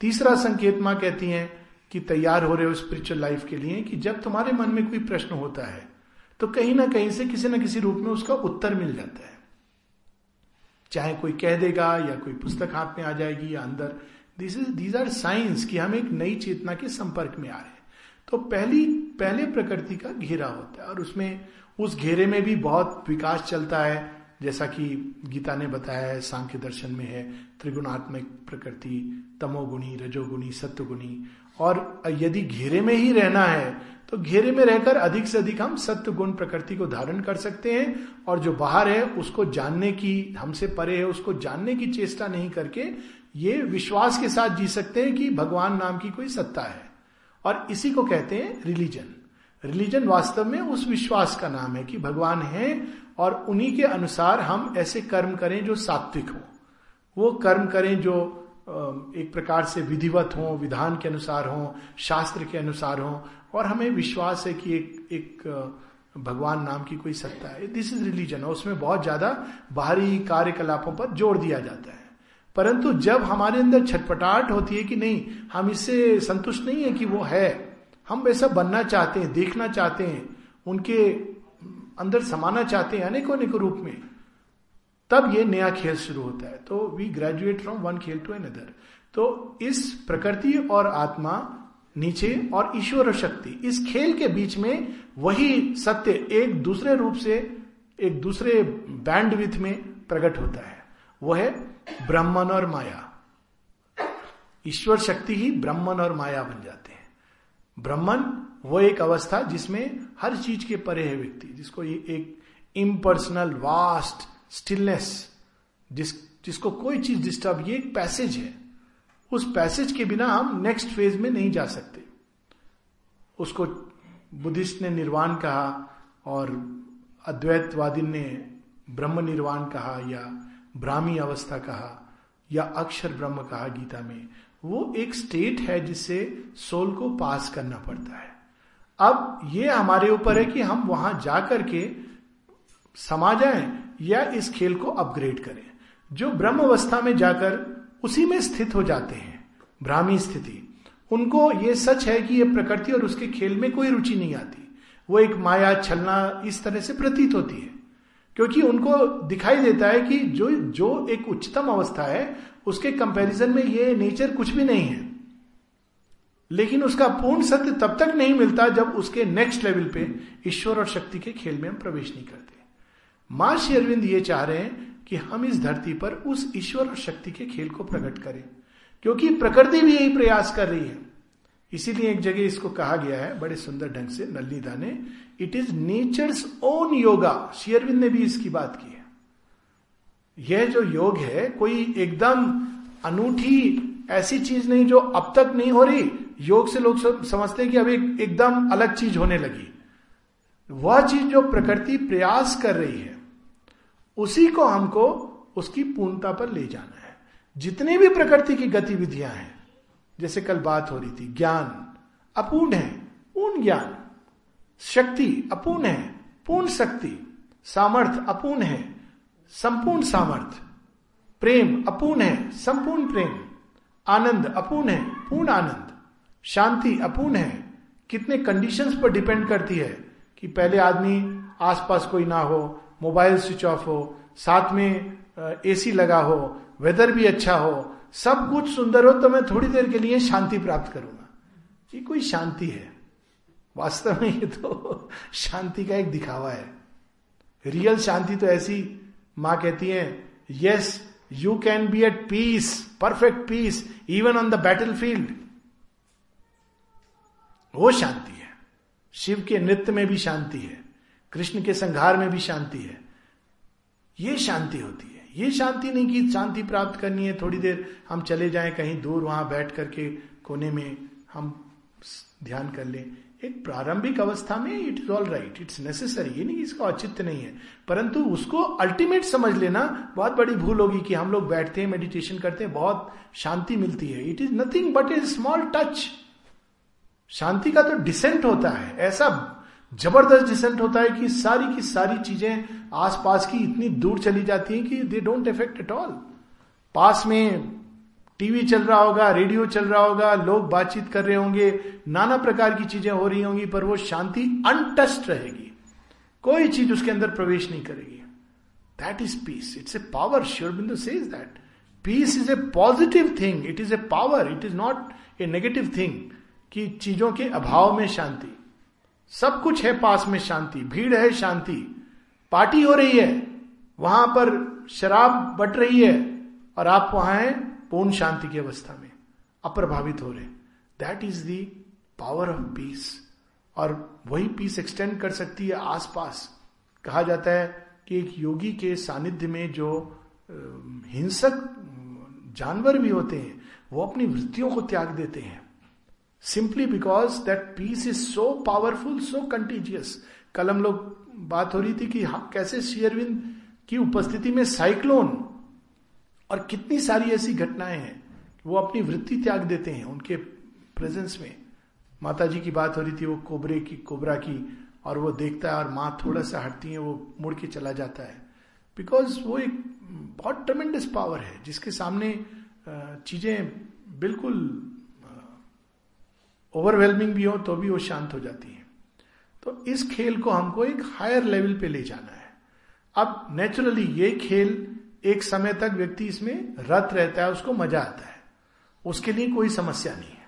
तीसरा संकेत माँ कहती हैं कि तैयार हो रहे हो स्पिरिचुअल लाइफ के लिए कि जब तुम्हारे मन में कोई प्रश्न होता है तो कहीं ना कहीं से किसी ना किसी रूप में उसका उत्तर मिल जाता है। चाहे कोई कह देगा या कोई पुस्तक हाथ में आ जाएगी या अंदर this is these are science कि हम एक नई चेतना के संपर्क में आ रहे हैं। तो पहली, पहले प्रकृति का घेरा होता है और उसमें, उस घेरे में भी बहुत विकास चलता है। जैसा कि गीता ने बताया है, सांख्य दर्शन में है, त्रिगुणात्मक प्रकृति, तमोगुणी, रजोगुणी, सत्वगुणी। और यदि घेरे में ही रहना है तो घेरे में रहकर अधिक से अधिक हम सत्य गुण प्रकृति को धारण कर सकते हैं और जो बाहर है, उसको जानने की, हमसे परे है, उसको जानने की चेष्टा नहीं करके ये विश्वास के साथ जी सकते हैं कि भगवान नाम की कोई सत्ता है। और इसी को कहते हैं रिलीजन। रिलीजन वास्तव में उस विश्वास का नाम है कि भगवान है और उन्हीं के अनुसार हम ऐसे कर्म करें जो सात्विक हो। वो कर्म करें जो एक प्रकार से विधिवत हो, विधान के अनुसार हो, शास्त्र के अनुसार हो। और हमें विश्वास है कि एक एक भगवान नाम की कोई सत्ता है। दिस इज़ रिलीजन और उसमें बहुत ज़्यादा बाहरी कार्यकलापों पर ज़ोर दिया जाता है। परंतु जब हमारे अंदर छटपटाहट होती है कि नहीं, हम इससे संतुष्ट नहीं है कि वो है, हम वैसा बनना चाहते हैं, देखना चाहते हैं, उनके अंदर समाना चाहते हैं अनेकों अनेकों रूप में, तब ये नया खेल शुरू होता है। तो वी ग्रेजुएट फ्रॉम वन खेल टू अनदर तो इस प्रकृति और आत्मा नीचे और ईश्वर शक्ति, इस खेल के बीच में वही सत्य एक दूसरे रूप से, एक दूसरे बैंड विथ में प्रकट होता है। वह है ब्राह्मण और माया। ईश्वर शक्ति ही ब्राह्मण और माया बन जाते हैं। ब्राह्मण वो एक अवस्था जिसमें हर चीज़ के परे है व्यक्ति, जिसको एक इम्पर्सनल वास्ट स्टिलनेस जिस, जिसको कोई चीज़ डिस्टर्ब ये एक पैसेज है। उस पैसेज के बिना हम नेक्स्ट फ़ेज़ में नहीं जा सकते। उसको बुद्धिस्ट ने निर्वाण कहा और अद्वैतवादी ने ब्रह्म निर्वाण कहा या ब्राह्मी अवस्था कहा, या अक्षर ब्रह्म कहा गीता में, वो एक स्टेट है जिससे सोल को पास करना पड़ता है। अब ये हमारे ऊपर है कि हम वहाँ जाकर के समा जाए या इस खेल को अपग्रेड करें। जो ब्रह्म अवस्था में जाकर उसी में स्थित हो जाते हैं, ब्राह्मी स्थिति। उनको ये सच है कि ये प्रकृति और उसके खेल में कोई रुचि नहीं आती। वो एक माया, छलना इस तरह से प्रतीत होती है। क्योंकि उनको दिखाई देता है कि जो जो एक उच्चतम अवस्था है, उसके कंपैरिजन में ये नेचर कुछ भी नहीं है। लेकिन उसका पूर्ण सत्य तब तक नहीं मिलता जब उसके नेक्स्ट लेवल पे ईश्वर और शक्ति के खेल में हम प्रवेश नहीं करते। माँ श्री अरविंद ये चाह रहे हैं कि हम इस धरती पर उस ईश्वर और शक्ति के खेल को प्रकट करें, क्योंकि प्रकृति भी यही प्रयास कर रही है। इसीलिए एक जगह इसको कहा गया है, बड़े सुंदर ढंग से नलनीदा ने it is nature's own yoga शेयरविंद ने भी इसकी बात की है। यह जो योग है, कोई एकदम अनूठी ऐसी चीज़ नहीं जो अब तक नहीं हो रही। योग से लोग समझते हैं कि एक, एकदम अलग चीज़ होने लगी। वह चीज़ जो प्रकृति प्रयास कर रही है, उसी को हमको उसकी पूर्णता पर ले जाना है। जितनी भी प्रकृति की गतिविधियाँ हैं जैसे कल बात हो रही थी, ज्ञान, अपूर्ण है, पूर्ण ज्ञान। शक्ति अपूर्ण है, पूर्ण शक्ति। सामर्थ अपूर्ण है, संपूर्ण सामर्थ प्रेम अपूर्ण है, संपूर्ण प्रेम। आनंद अपूर्ण है, पूर्ण आनंद। शांति अपूर्ण है, कितने कंडीशंस पर डिपेंड करती है कि पहले आदमी आसपास कोई ना हो मोबाइल स्विच ऑफ़ हो, साथ में एसी लगा हो वेदर भी अच्छा हो सब कुछ सुंदर हो तो मैं थोड़ी देर के लिए शांति प्राप्त करूँगा। ये कोई शांति है? वास्तव में ये तो शांति का एक दिखावा है। रियल शांति तो ऐसी माँ कहती है yes you can be at peace perfect peace even on the battlefield वो शांति है। शिव के नृत्य में भी शांति है। कृष्ण के संघार में भी शांति है। ये शांति होती है। ये शांति नहीं कि शांति प्राप्त करनी है, थोड़ी देर हम चले जाएँ, कहीं दूर वहाँ बैठ करके कोने में हम ध्यान कर लें। एक प्रारंभिक अवस्था में it is all right it's necessary ये नहीं इसका औचित्य नहीं है। परंतु उसको अल्टीमेट समझ लेना, बहुत बड़ी भूल होगी कि हम लोग बैठते हैं मेडिटेशन करते हैं, बहुत शांति मिलती है। It is nothing but a small touch शांति का तो डिसेंट होता है, ऐसा ज़बरदस्त डिसेंट होता है कि सारी की सारी चीज़ें आसपास की इतनी दूर चली जाती है कि they don't effect at all पास में टीवी चल रहा होगा रेडियो चल रहा होगा, लोग बातचीत कर रहे होंगे, नाना प्रकार की चीज़ें हो रही होंगी, पर वो शांति अनटस्ट रहेगी। कोई चीज़ उसके अंदर प्रवेश नहीं करेगी। That is peace it's a power Sri Aurobindo says that peace is a positive thing it is a power it is not a negative thing कि चीज़ों के अभाव में शांति। सब कुछ है पास में शांति। भीड़ है शांति। पार्टी हो रही है, वहाँ पर शराब बट रही है और आप वहाँ हैं पूर्ण शांति की अवस्था में, अप्रभावित हो रहे that is the power of peace और वही पीस एक्सटेंड कर सकती है आसपास। कहा जाता है कि एक योगी के सानिध्य में जो हिंसक जानवर भी होते हैं, वो अपनी वृत्तियों को त्याग देते हैं। Simply because that peace is so powerful so contagious कल हम लोग बात हो रही थी कि कैसे शेयरविंद की उपस्थिति में साइक्लोन और कितनी सारी ऐसी घटनाएँ हैं वो अपनी वृत्ति त्याग देते हैं उनके प्रेजेंस में। माता जी की बात हो रही थी, वो कोबरे की, कोबरा की, और वो देखता है और माँ थोड़ा सा हटती है, वो मुड़ के चला जाता है। बिकॉज़ वो एक बहुत ट्रमेंडस पावर है, जिसके सामने चीज़ें बिल्कुल ओवरवेलमिंग भी हो तो भी वो शांत हो जाती है। तो इस खेल को हमको एक हायर लेवल पे ले जाना है। अब नेचुरली ये खेल एक समय तक व्यक्ति इसमें रत रहता है उसको मज़ा आता है। उसके लिए कोई समस्या नहीं है।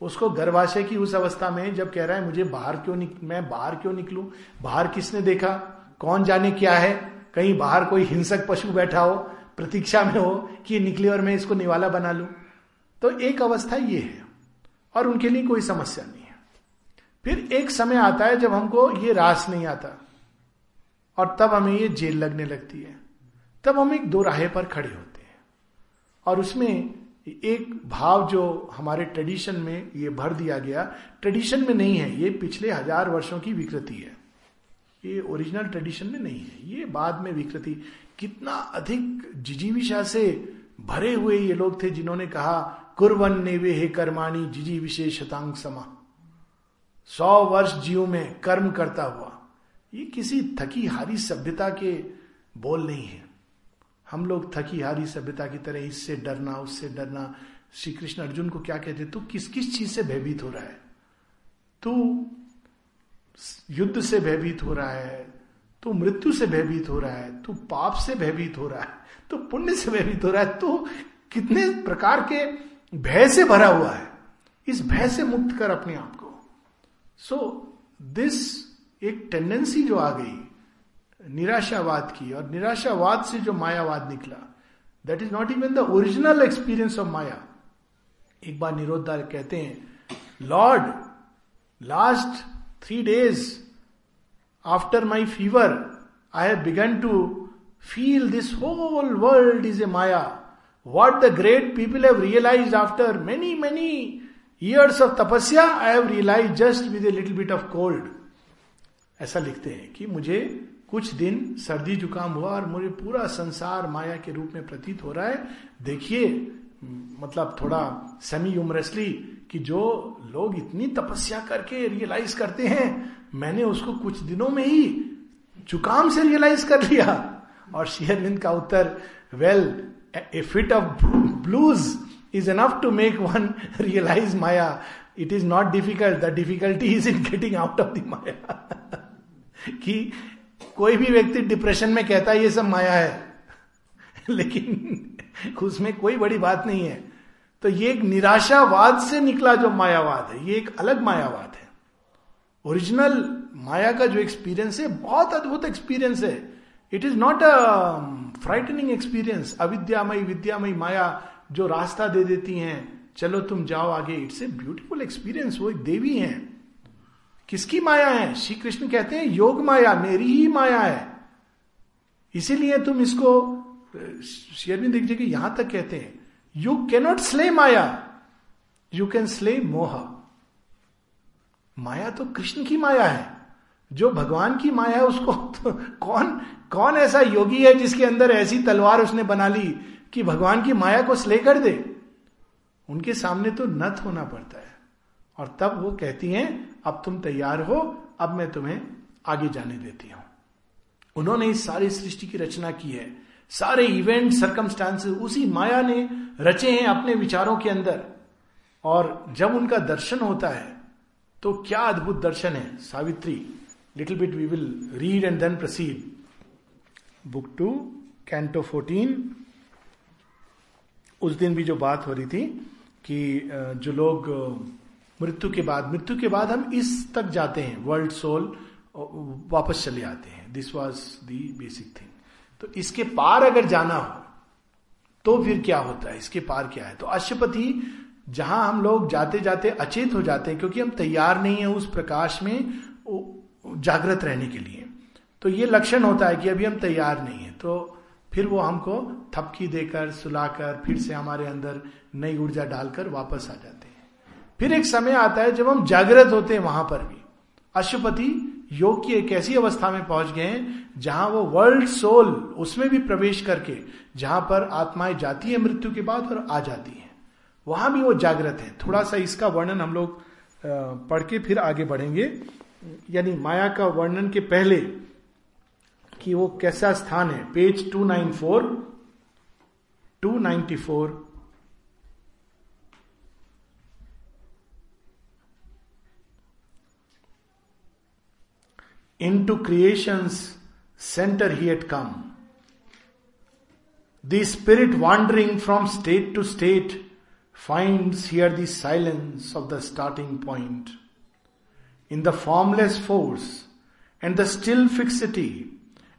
उसको गर्भाशय की उस अवस्था में जब कह रहा है मुझे बाहर क्यों निक, मैं बाहर क्यों निकलूं? बाहर किसने देखा? कौन जाने क्या है? कहीं बाहर कोई हिंसक पशु बैठा हो प्रतीक्षा में हो कि निकले और मैं इसको निवाला बना लू? तो एक अवस्था ये है। और उनके लिए कोई समस्या नहीं फिर एक समय आता है जब हमको ये रास नहीं आता। और तब हमें ये जेल लगने लगती है। तब हम एक दो राहे पर खड़े होते हैं। और उसमें एक भाव जो हमारे ट्रेडिशन में ये भर दिया गया, ट्रेडिशन में नहीं है। ये पिछले हज़ार वर्षों की विकृति है। ये ओरिजिनल ट्रेडिशन में नहीं है। ये बाद में विकृति। कितना अधिक जिजीविशा से भरे हुए ये लोग थे जिन्होंने कहा कुरवन ने वे हे कर्माणी जिजी विशेषतांग समा। सौ वर्ष जीव में कर्म करता हुआ, ये किसी थकी हारी सभ्यता के बोल नहीं है। हम लोग थकी हारी सभ्यता की तरह इससे डरना, उससे डरना श्री कृष्ण अर्जुन को क्या कहते तू किस किस चीज़ से भयभीत हो रहा है? तू युद्ध से भयभीत हो रहा है, तू मृत्यु से भयभीत हो रहा है, तू पाप से भयभीत हो रहा है, तू पुण्य से भयभीत हो रहा है, तू कितने प्रकार के भय से भरा हुआ है। इस भय से मुक्त कर अपने आप को। सो दिस एक टेंडेंसी जो आ गई, निराशावाद की, और निराशावाद से जो मायावाद निकला that is not even the original experience of maya एक बार निरोधार कहते हैं lord last three days after my fever I have begun to feel this whole world is a maya what the great people have realise after many many years of tapasya I have realise just with a little bit of cold ऐसा लिखते हैं कि मुझे कुछ दिन सर्दी जुकाम हुआ और मुझे पूरा संसार माया के रूप में प्रतीत हो रहा है। देखिए मतलब थोड़ा सेमी ह्यूमरसली कि जो लोग इतनी तपस्या करके रियलाइज़ करते हैं, मैंने उसको कुछ दिनों में ही जुकाम से रियलाइज़ कर लिया। और शेयरविंद का उत्तर well a fit of blues is enough to make one realise maya it is not difficult the difficulty is in getting out of the maya कि कोई भी व्यक्ति डिप्रेशन में कहता है, ये सब माया है. [laughs] लेकिन उसमें कोई बड़ी बात नहीं है। तो ये एक निराशावाद से निकला जो मायावाद है। ये एक अलग मायावाद है। ओरिजिनल माया का जो एक्सपीरियंस है, बहुत अद्भुत एक्सपीरियंस है। It is not a frightening experience अविद्यामयी, विद्यामयी माया जो रास्ता दे देती हैं, चलो तुम जाओ आगे। इट्स ए ब्यूटिफुल एक्सपीरियंस वो एक देवी है। किसकी माया है? श्री कृष्ण कहते हैं, योग माया, मेरी ही माया है। इसीलिए तुम इसको शेयरविंद देखिए कि यहाँ तक कहते हैं you cannot slay maya. You can slay moha. माया तो कृष्ण की माया है। जो भगवान की माया है, उसको तो कौन कौन ऐसा योगी है जिसके अंदर ऐसी तलवार उसने बना ली? कि भगवान की माया को स्ले कर दे, उनके सामने तो नत होना पड़ता है। और तब वो कहती हैं, अब तुम तैयार हो, अब मैं तुम्हें आगे जाने देती हूँ। उन्होंने इस सारी सृष्टि की रचना की है। सारे इवेंट सरकमस्टांसेस उसी माया ने रचे हैं अपने विचारों के अंदर। और जब उनका दर्शन होता है तो क्या अद्भुत दर्शन है। Savitri little bit we will read and then proceed book to canto fourteen उस दिन भी जो बात हो रही थी कि जो लोग मृत्यु के बाद, मृत्यु के बाद हम इस तक जाते हैं वर्ल्ड सोल वापस चले आते हैं। This was the basic thing तो इसके पार अगर जाना हो तो फिर क्या होता है? इसके पार क्या है? तो अश्वपति जहाँ हम लोग जाते जाते अचेत हो जाते हैं, क्योंकि हम तैयार नहीं है उस प्रकाश में जागृत रहने के लिए। तो ये लक्षण होता है कि अभी हम तैयार नहीं है। तो फिर वो हमको थपकी देकर, सुलाकर, फिर से हमारे अंदर नई ऊर्जा डालकर वापस आ जाते हैं। फिर एक समय आता है जब हम जागृत होते हैं वहाँ पर भी। अशुपति योग की एक ऐसी अवस्था में पहुँच गए हैं जहाँ वो वर्ल्ड सोल उसमें भी प्रवेश करके, जहाँ पर आत्माएँ जाती है मृत्यु के बाद और आ जाती है। वहाँ भी वो जागृत है। थोड़ा सा इसका वर्णन हम लोग पढ़ के फिर आगे बढ़ेंगे। यानी माया का वर्णन के पहले कि वो कैसा स्थान है page 294 294 into creation's center he had come. The spirit wandering from state to state finds here the silence of the starting point. In the formless force and the still fixity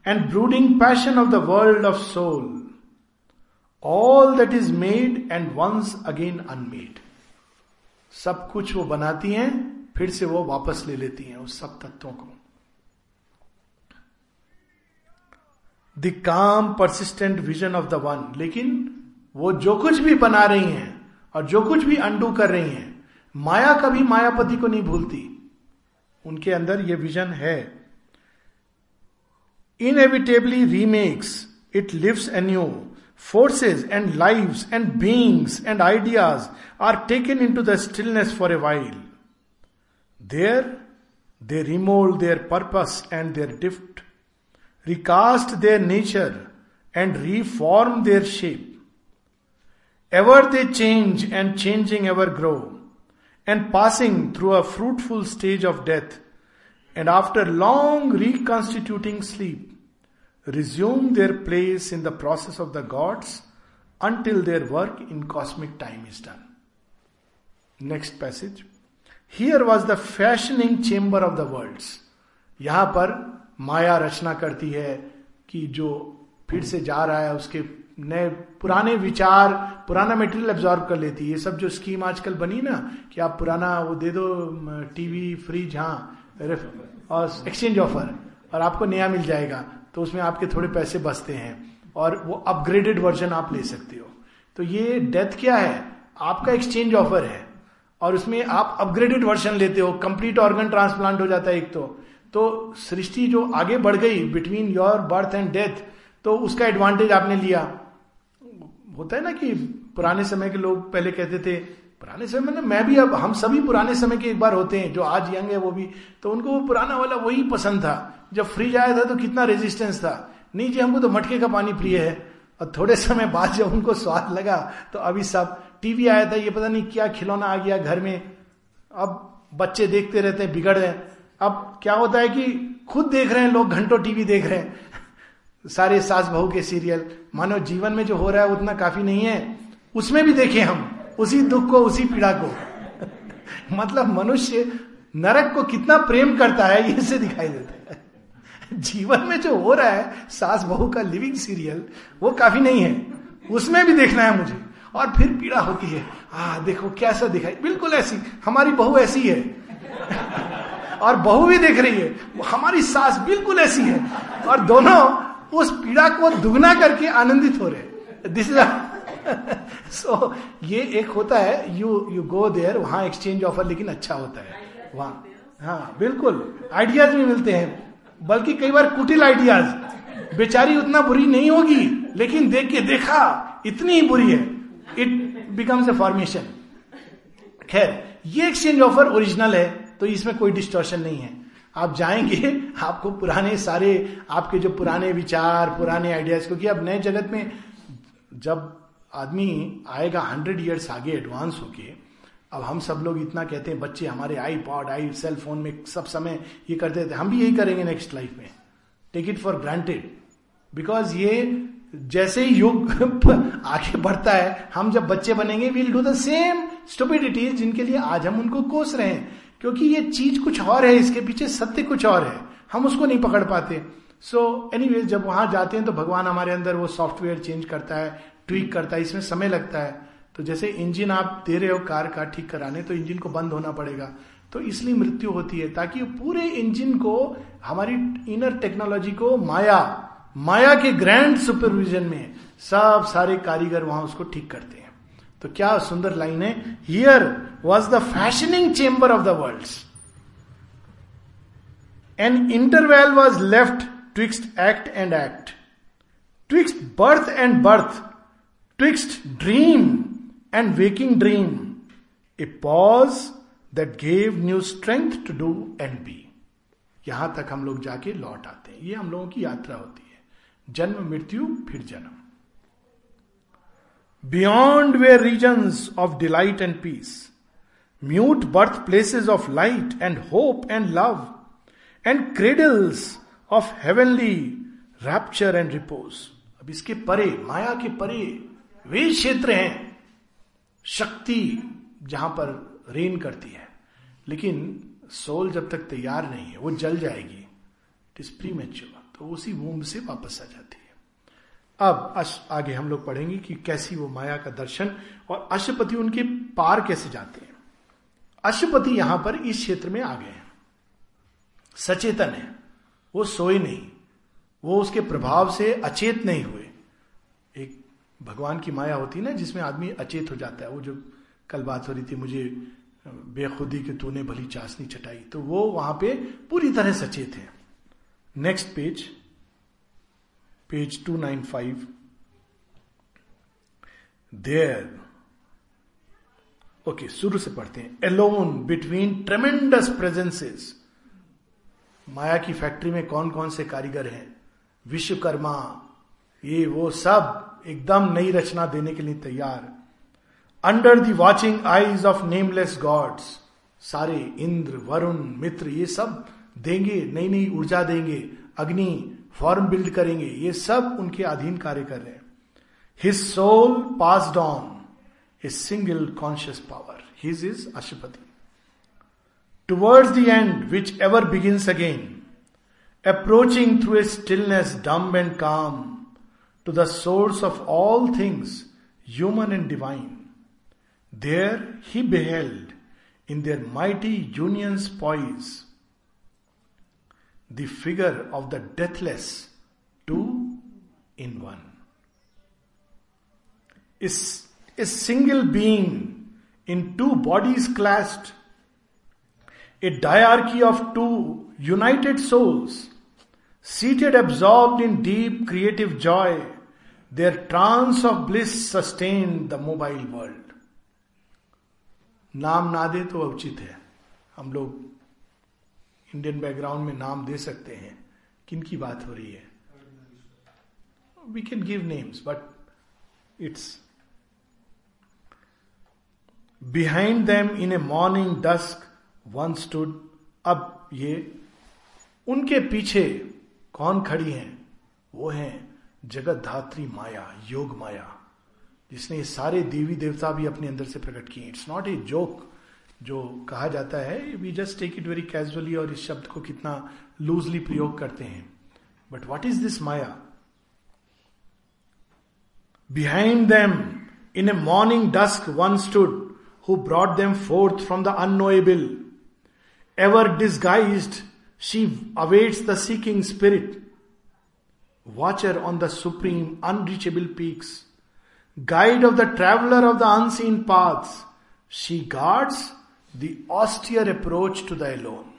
and brooding passion of the world of soul, all that is made and once again unmade. सब कुछ वो बनाती हैं फिर से वो वापस ले लेती हैं उस सब तत्वों को। The calm persistent vision of the one लेकिन वो जो कुछ भी बना रही हैं और जो कुछ भी अंडू कर रही हैं माया कभी मायापति को नहीं भूलती। उनके अंदर ये विजन है। inevitably remakes, it lives anew. Forces and lives and beings and ideas are taken into the stillness for a while. There, they remold their purpose and their drift, recast their nature, and reform their shape. Ever they change and changing ever grow, and passing through a fruitful stage of death, and after long reconstituting sleep, resume their place in the process of the gods until their work in cosmic time is done. Next passage. Here was the fashioning chamber of the worlds. यहाँ पर माया रचना करती है कि जो फिर से जा रहा है उसके नए पुराने विचार पुराना मटेरियल एब्जॉर्व कर लेती है ये सब जो स्कीम आजकल बनी ना कि आप पुराना वो दे दो टीवी फ्रिज हाँ एक्सचेंज ऑफ़र और आपको नया मिल जाएगा तो उसमें आपके थोड़े पैसे बचते हैं, और वो अपग्रेडेड वर्जन आप ले सकते हो। तो ये डेथ क्या है? आपका एक्सचेंज ऑफ़र है, और उसमें आप अपग्रेडेड वर्जन लेते हो कंप्लीट ऑर्गन ट्रांसप्लांट हो जाता है एक तो। तो सृष्टि जो आगे बढ़ गई between your birth and death तो उसका एडवांटेज आपने लिया। होता है ना कि पुराने समय के लोग पहले कहते थे पुराने समय में मैं भी अब, हम सभी पुराने समय के एक बार होते हैं, जो आज यंग है वो भी। तो उनको वो पुराना वाला वही पसंद था। जब फ्रिज आया था तो कितना रेजिस्टेंस था। नहीं जी, हमको तो मटके का पानी प्रिय है। और थोड़े समय बाद जब उनको स्वाद लगा तो अभी सब, टीवी आया था, ये पता नहीं क्या खिलौना आ गया घर में। अब बच्चे देखते रहते हैं, बिगड़ रहे हैं। अब क्या होता है कि खुद देख रहे हैं, लोग घंटों टीवी देख रहे हैं। सारे सास बहू के सीरियल। मानो जीवन में जो हो रहा है, उतना काफ़ी नहीं है। उसमें भी देखे हम। उसी दुख को, उसी पीड़ा को। [laughs] मतलब मनुष्य नरक को कितना प्रेम करता है, ये से दिखाई देता है। जीवन में जो हो रहा है, सास बहू का लिविंग सीरियल वो काफ़ी नहीं है। उसमें भी देखना है मुझे। और फिर पीड़ा होती है। आ, देखो कैसा दिखाई, बिल्कुल ऐसी, हमारी बहू ऐसी है। [laughs] और बहू भी देख रही है। हमारी सास बिल्कुल ऐसी है। और दोनों उस पीड़ा को दुगना करके आनंदित हो रहे दिस इज़ सो [laughs] so, ये एक होता है यू यू गो देयर वहाँ एक्सचेंज ऑफ़र लेकिन अच्छा होता है। वहाँ। हाँ बिल्कुल। आइडियाज़ भी मिलते हैं। बल्कि कई बार कुटिल आइडियाज़ बेचारी उतना बुरी नहीं होगी लेकिन देख के देखा इतनी ही बुरी है। इट बिकम्स ए फॉर्मेशन खैर ये एक्सचेंज ऑफ़र ओरिजिनल है तो इसमें कोई डिस्टोर्शन नहीं है। आप जाएँगे आपको पुराने सारे आपके जो पुराने विचार पुराने आइडियाज़ क्योंकि अब नए जगत में जब आदमी आएगा हंड्रेड ईयर्स आगे एडवांस होके अब हम सब लोग इतना कहते हैं बच्चे हमारे iPod I cell phone में सब समय ये करते थे हम भी यही करेंगे नेक्स्ट लाइफ में। Take it for granted because ये जैसे ही युग [laughs] आगे बढ़ता है हम जब बच्चे बनेंगे will do the same stupidities जिनके लिए आज हम उनको कोस रहे हैं। क्योंकि ये चीज़ कुछ और है इसके पीछे सत्य कुछ और है। हम उसको नहीं पकड़ पाते। सो so, एनी जब वहाँ जाते हैं तो भगवान हमारे अंदर वो सॉफ्टवेयर चेंज करता है। ट्वीक करता है, इसमें समय लगता है। तो जैसे इंजन आप दे रहे हो कार का ठीक कराने तो इंजन को बंद होना पड़ेगा। तो इसलिए मृत्यु होती है, ताकि पूरे इंजन को, हमारी इनर टेक्नोलॉजी को माया माया के ग्रैंड सुपरविजन में सब सारे कारीगर वहाँ उसको ठीक करते हैं। तो क्या सुंदर लाइन है। Here was the fashioning chamber of the world an interval was left twixt act and act twixt birth and birth twixt dream and waking dream, a pause that gave new strength to do and be. यहाँ तक हम लोग जाके लौट आते हैं। ये हम लोगों की यात्रा होती है। जन्म मृत्यु फिर जन्म। Beyond were regions of delight and peace mute birthplaces of light and hope and love and cradles of heavenly rapture and repose अब इसके परे माया के परे वे क्षेत्र हैं, शक्ति जहाँ पर रेन करती है। लेकिन सोल जब तक तैयार नहीं है, वो जल जाएगी इट इज़ प्री तो उसी वूम से वापस आ जाती है। अब अश, आगे हम लोग पढ़ेंगे कि कैसी वो माया का दर्शन और अशुपति उनके पार कैसे जाते हैं। अशुपति यहाँ पर इस क्षेत्र में आ गए हैं। सचेतन है, वो सोए नहीं, वो उसके प्रभाव से अचेत नहीं हुए। भगवान की माया होती है ना, जिसमें आदमी अचेत हो जाता है। वो जो कल बात हो रही थी मुझे, बेखुदी के तूने भली चाशनी चटाई तो वो वहाँ पे पूरी तरह सचेत है। Next page page two nine five there okay शुरू से पढ़ते हैं। एलोन बिटवीन ट्रेमेंडस प्रेजेंसेस माया की फैक्ट्री में कौन कौन से कारीगर हैं? विश्वकर्मा, ये, वो सब। एकदम नई रचना देने के लिए तैयार। Under the watching eyes of nameless gods सारे इंद्र, वरुण, मित्र, ये सब देंगे नई नई ऊर्जा देंगे, अग्नि फॉर्म बिल्ड करेंगे, ये सब उनके अधीन कार्य कर रहे हैं। His soul passed on a single conscious power his is Ashwapati towards the end which ever begins again approaching through a stillness dumb and calm to the source of all things, human and divine. There he beheld, in their mighty union's poise, the figure of the deathless, two in one. Is a single being in two bodies clasped, a diarchy of two united souls, seated absorbed in deep creative joy, their trance of bliss sustain the mobile world नाम ना दे तो उचित है। हम लोग Indian background में नाम दे सकते हैं। किन की बात हो रही है? We can give names but it's behind them in a morning dusk one stood अब ये, उनके पीछे कौन खड़ी हैं? वो हैं जगत धात्री माया, योग माया, जिसने सारे देवी देवता भी अपने अंदर से प्रकट किए इट्स नॉट ए जोक जो कहा जाता है। We just take it very casually और इस शब्द को कितना लूजली प्रयोग करते हैं। But what is this maya? Behind them in a morning dusk one stood who brought them forth from the unknowable ever disguised she awaits the seeking spirit watcher on the supreme unreachable peaks guide of the traveler of the unseen paths, she guards the austere approach to the alone.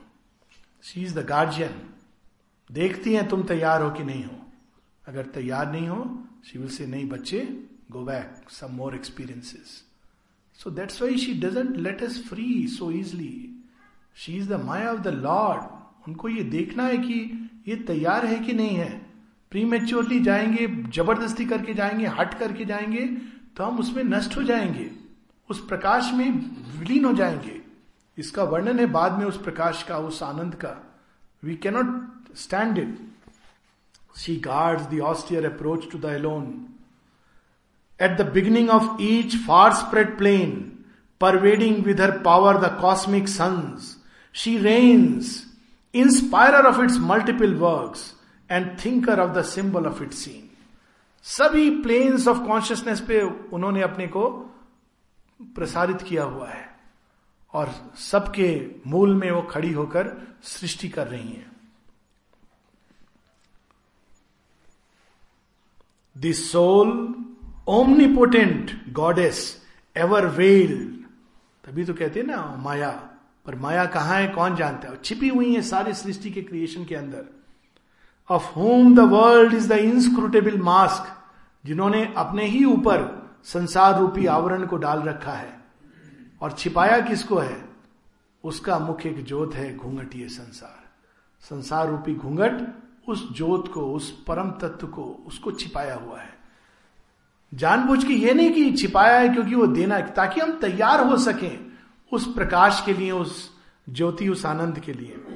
She is the guardian. देखती हैं तुम तैयार हो कि नहीं हो। अगर तैयार नहीं हो शी विल से नहीं बच्चे go back some more experiences so that's why she doesn't let us free so easily she is the maya of the lord उनको ये देखना है कि ये तैयार है कि नहीं है। प्रीमेच्योरली जाएँगे, ज़बरदस्ती करके जाएँगे, हट करके जाएँगे तो हम उसमें नष्ट हो जाएँगे। उस प्रकाश में विलीन हो जाएँगे। इसका वर्णन है बाद में उस प्रकाश का, उस आनंद का। We cannot stand it she guard the austere approach to the alone at the beginning of each far spread plane pervading with her power the cosmic suns she reigns inspire of its multiple works and thinker of the symbol of it seen सभी planes of consciousness पे उन्होंने अपने को प्रसारित किया हुआ है और सबके मूल में वो खड़ी होकर सृष्टि कर रही है। The sole omnipotent goddess ever veil तभी तो कहते हैं ना, माया। पर माया कहाँ है? कौन जानता है? छिपी हुई है सारी सृष्टि के क्रिएशन के अंदर। Of whom the world is the inscrutable mask जिन्होंने अपने ही ऊपर संसार रूपी आवरण को डाल रखा है। और छिपाया किसको है? उसका मुख्य एक जोत है घूंघट ये संसार। संसार रूपी घूंघट उस जोत को, उस परम तत्व को, उसको छिपाया हुआ है। जानबूझ के ये नहीं कि छिपाया है क्योंकि वो देना है ताकि हम तैयार हो सकें उस प्रकाश के लिए, उस ज्योति, उस आनंद के लिए।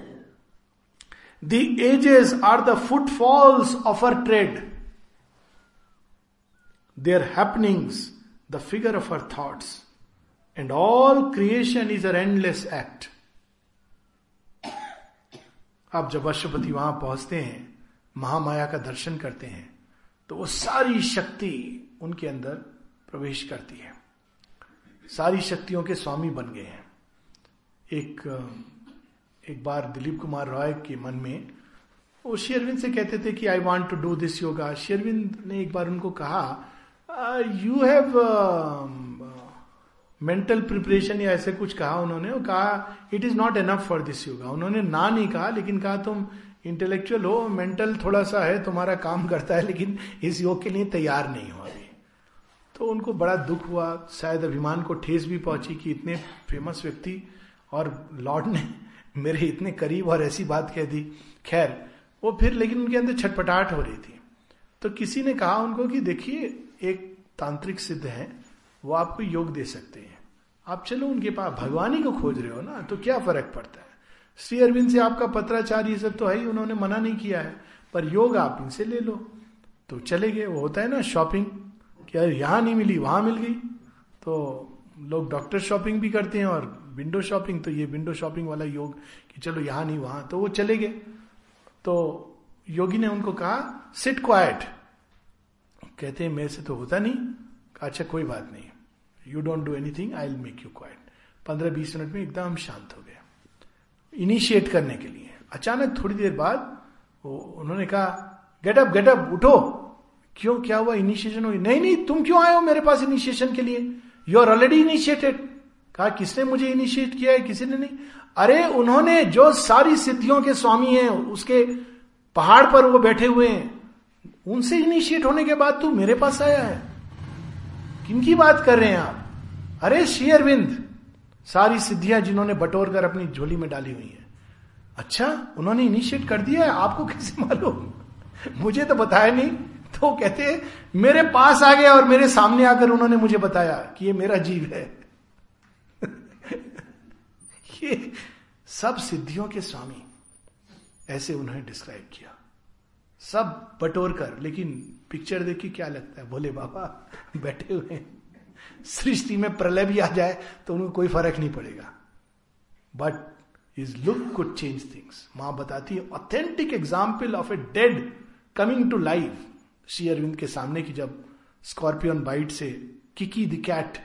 The ages are the footfalls of her tread. Their happenings, the figure of her thoughts. And all creation is her endless act. आप जब अश्वपति वहाँ पहुँचते हैं महामाया का दर्शन करते हैं तो वो सारी शक्ति उनके अंदर प्रवेश करती है सारी शक्तियों के स्वामी बन गए हैं एक एक बार दिलीप कुमार रॉय के मन में, वो शेरविंद से कहते थे कि I want to do this yoga शेरविंद ने एक बार उनको कहा यू हैव मेंटल प्रिपरेशन या ऐसे कुछ कहा उन्होंने. कहा it is not enough for this yoga उन्होंने ना नहीं कहा, लेकिन कहा, तुम इंटेलेक्चुअल हो मेंटल थोड़ा सा है, तुम्हारा काम करता है, लेकिन इस योग के लिए तैयार नहीं हो अभी. तो उनको बड़ा दुख हुआ। शायद अभिमान को ठेस भी पहुँची कि इतने फ़ेमस व्यक्ति और लॉर्ड ने मेरे इतने करीब और ऐसी बात कह दी, खैर, वो फिर लेकिन उनके अंदर छटपटाहट हो रही थी। तो किसी ने कहा उनको कि, देखिए, एक तांत्रिक सिद्ध है, वो आपको योग दे सकते हैं। आप चलो उनके पास, भगवान ही को खोज रहे हो ना तो क्या फ़र्क पड़ता है? श्री अरविंद से, आपका पत्राचार, ये सब तो है ही, उन्होंने मना नहीं किया है, पर योग आप इनसे ले लो। तो चले गए, वो होता है ना, शॉपिंग, कि यार यहाँ नहीं मिली, वहाँ मिल गई। तो लोग डॉक्टर शॉपिंग भी करते हैं और विंडो शॉपिंग तो ये विंडो शॉपिंग वाला योग कि चलो यहाँ नहीं, वहाँ तो वो चले गए। तो योगी ने उनको कहा सिट क्वाइट कहते हैं, मेरे से तो होता नहीं। अच्छा कोई बात नहीं। You don't do anything I will make you quite पंद्रह बीस मिनट में एकदम शांत हो गया इनिशिएट करने के लिए। अचानक थोड़ी देर बाद वो, उन्होंने कहा गेट अप गेट अप उठो। क्यों, क्या हुआ? इनिशिएशन हुई? नहीं नहीं, तुम क्यों आए हो मेरे पास इनिशिएशन के लिए? यू आर ऑलरेडी इनिशिएटेड कहा, किसने मुझे इनिशिएट किया है? किसी ने नहीं। अरे, उन्होंने जो सारी सिद्धियों के स्वामी हैं, उसके पहाड़ पर वो बैठे हुए हैं, उनसे इनिशिएट होने के बाद तू मेरे पास आया है। किनकी बात कर रहे हैं आप? अरे, श्री अरविंद, सारी सिद्धियाँ जिन्होंने बटोर कर अपनी झोली में डाली हुई है। अच्छा उन्होंने इनिशिएट कर दिया है? आपको कैसे मालूम? मुझे तो बताया नहीं। तो कहते मेरे पास आ गया और मेरे सामने आकर उन्होंने मुझे बताया कि ये मेरा जीव है। ये सब सिद्धियों के स्वामी, ऐसे उन्होंने डिस्क्राइब किया। सब बटोर कर, लेकिन पिक्चर देखी क्या लगता है? भोले बाबा, बैठे हुए सृष्टि में प्रलय भी आ जाए तो उनको कोई फ़र्क नहीं पड़ेगा. But is look could change things माँ बताती है authentic example of a dead coming to life Shri Aurobindo के सामने की जब स्कॉर्पियन बाइट से Kiki the cat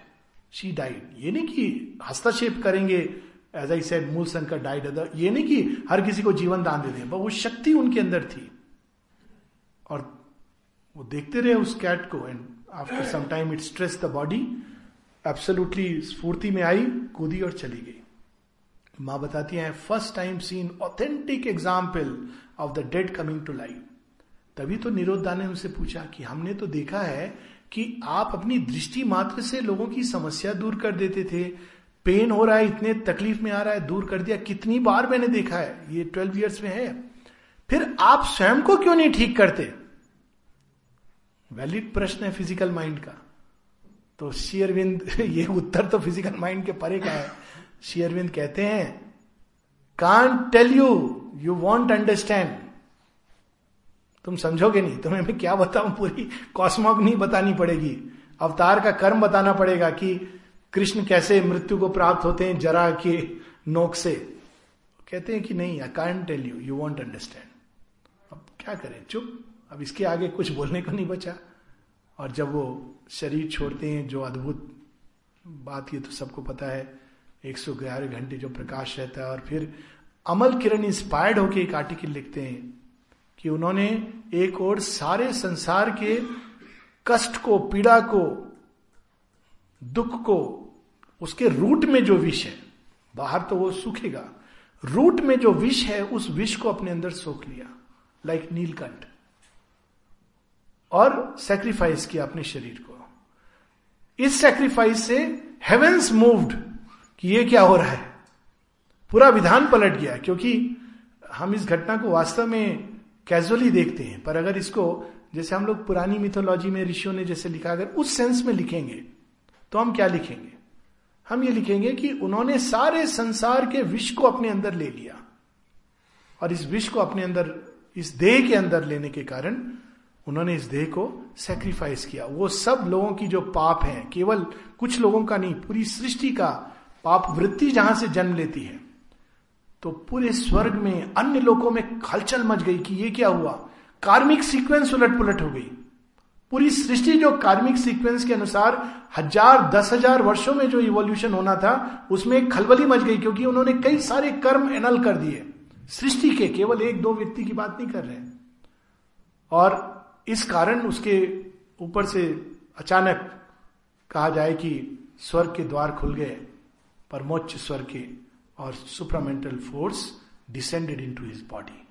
she died ये नहीं कि हस्तक्षेप करेंगे एज आई सेड मूल शंकर डाइड अदर ये नहीं कि हर किसी को जीवन दान दे दें वो शक्ति उनके अंदर थी। और वो देखते रहे उस कैट को and after some time it stress the body absolutely स्फूर्ति में आई, कूदी और चली गई। माँ बताती हैं first time seen authentic example of the dead coming to life तभी तो निरोधा ने उनसे पूछा कि हमने तो देखा है कि आप अपनी दृष्टि मात्र से लोगों की समस्या दूर कर देते थे पेन हो रहा है, इतने तकलीफ़ में आ रहा है, दूर कर दिया, कितनी बार मैंने देखा है, ये ट्वेल्व ईयर्स में है। फिर आप स्वयं को क्यों नहीं ठीक करते? वैलिड प्रश्न है फ़िज़िकल माइंड का। तो शेयरविंद [laughs] ये उत्तर तो फ़िज़िकल माइंड के परे का है। शेयरविंद कहते हैं can't tell you you won't understand तुम समझोगे नहीं? तुम्हें मैं क्या बताऊँ? पूरी कॉस्मॉक नहीं बतानी पड़ेगी। अवतार का कर्म बताना पड़ेगा कि कृष्ण कैसे मृत्यु को प्राप्त होते हैं जरा के नोक से? कहते हैं कि नहीं I can't tell you you won't understand अब क्या करें? चुप। अब इसके आगे कुछ बोलने को नहीं बचा। और जब वो शरीर छोड़ते हैं, जो अद्भुत बात ये तो सबको पता है, एक सौ ग्यारह घंटे जो प्रकाश रहता है, और फिर अमल किरण इंस्पायर्ड होकर एक आर्टिकल लिखते हैं कि उन्होंने एक और सारे संसार के कष्ट को, पीड़ा को, दुख को उसके रूट में जो विष है, बाहर तो वो सूखेगा, रूट में जो विष है, उस विष को अपने अंदर सोख लिया लाइक like नीलकंठ और सेक्रीफाइस किया अपने शरीर को। इस सेक्रीफाइस से हेवेंस मूव्ड कि ये क्या हो रहा है? पूरा विधान पलट गया, क्योंकि हम इस घटना को वास्तव में कैजुअली देखते हैं। पर अगर इसको, जैसे हम लोग पुरानी मिथोलॉजी में ऋषियों ने जैसे लिखा, अगर उस सेंस में लिखेंगे तो हम क्या लिखेंगे? हम ये लिखेंगे कि उन्होंने सारे संसार के विष को अपने अंदर ले लिया। और इस विष को अपने अंदर, इस देह के अंदर लेने के कारण उन्होंने इस देह को सेक्रीफाइस किया। वो सब लोगों की जो पाप है, केवल कुछ लोगों का नहीं, पूरी सृष्टि का पाप वृत्ति जहाँ से जन्म लेती है। तो पूरे स्वर्ग में, अन्य लोगों में हलचल मच गई कि ये क्या हुआ? कार्मिक सीक्वेंस उलट पुलट हो गई। पूरी सृष्टि जो कार्मिक सीक्वेंस के अनुसार हज़ार, दस हज़ार वर्षों में जो इवोल्यूशन होना था, उसमें एक खलबली मच गई क्योंकि उन्होंने कई सारे कर्म एनल कर दिए। सृष्टि के केवल एक, दो व्यक्ति की बात नहीं कर रहे और इस कारण उसके ऊपर से अचानक कहा जाए कि स्वर्ग के द्वार खुल गए, परमोच्च स्वर्ग के, और supramental force descended into his body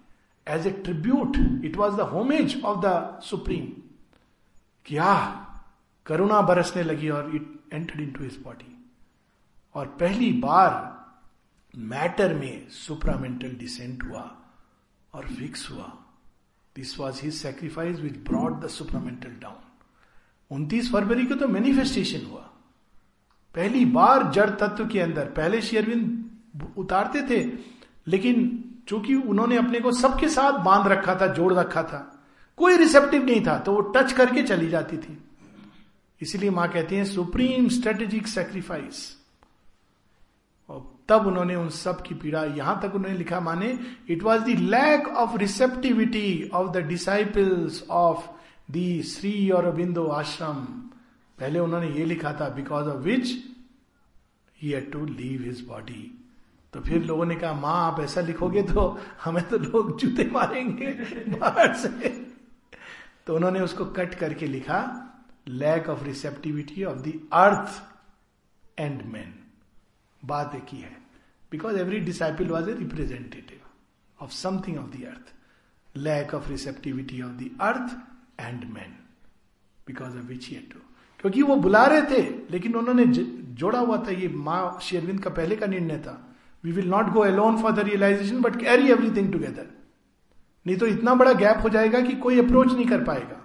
as a tribute it was the homage of the supreme क्या करुणा बरसने लगी और it entered into his body और पहली बार मैटर में सुपरामेंटल डिसेंट हुआ और फिक्स हुआ। This was his sacrifice which brought the supramental down उनतीस फरवरी को तो मैनिफेस्टेशन हुआ। पहली बार जड़ तत्व के अंदर, पहले शेयरविंद उतारते थे, लेकिन चूँकि उन्होंने अपने को सबके साथ बाँध रखा था, जोड़ रखा था कोई रिसेप्टिव नहीं था तो वो टच करके चली जाती थी। इसीलिए माँ कहती है सुप्रीम स्ट्रेटेजिक सेक्रीफाइस और तब उन्होंने उन सब की पीड़ा, यहाँ तक उन्होंने लिखा माने it was the lack of receptivity of the disciples of the Shri Aurobindo ashram पहले उन्होंने ये लिखा था because of which he to leave his body तो फिर लोगों ने कहा, माँ, आप ऐसा लिखोगे तो हमें तो लोग जूते मारेंगे बाहर से। तो उन्होंने उसको कट करके लिखा lack of receptivity of the earth and man बात एक ही है। Because every disciple was a representative of something of the earth lack of receptivity of the earth and man because of which to क्योंकि वो बुला रहे थे, लेकिन उन्होंने जोड़ा हुआ था ये माँ शेरविंद का पहले का निर्णय था। We will not go alone for the realisation but carry everything together नहीं तो इतना बड़ा गैप हो जाएगा कि कोई अप्रोच नहीं कर पाएगा।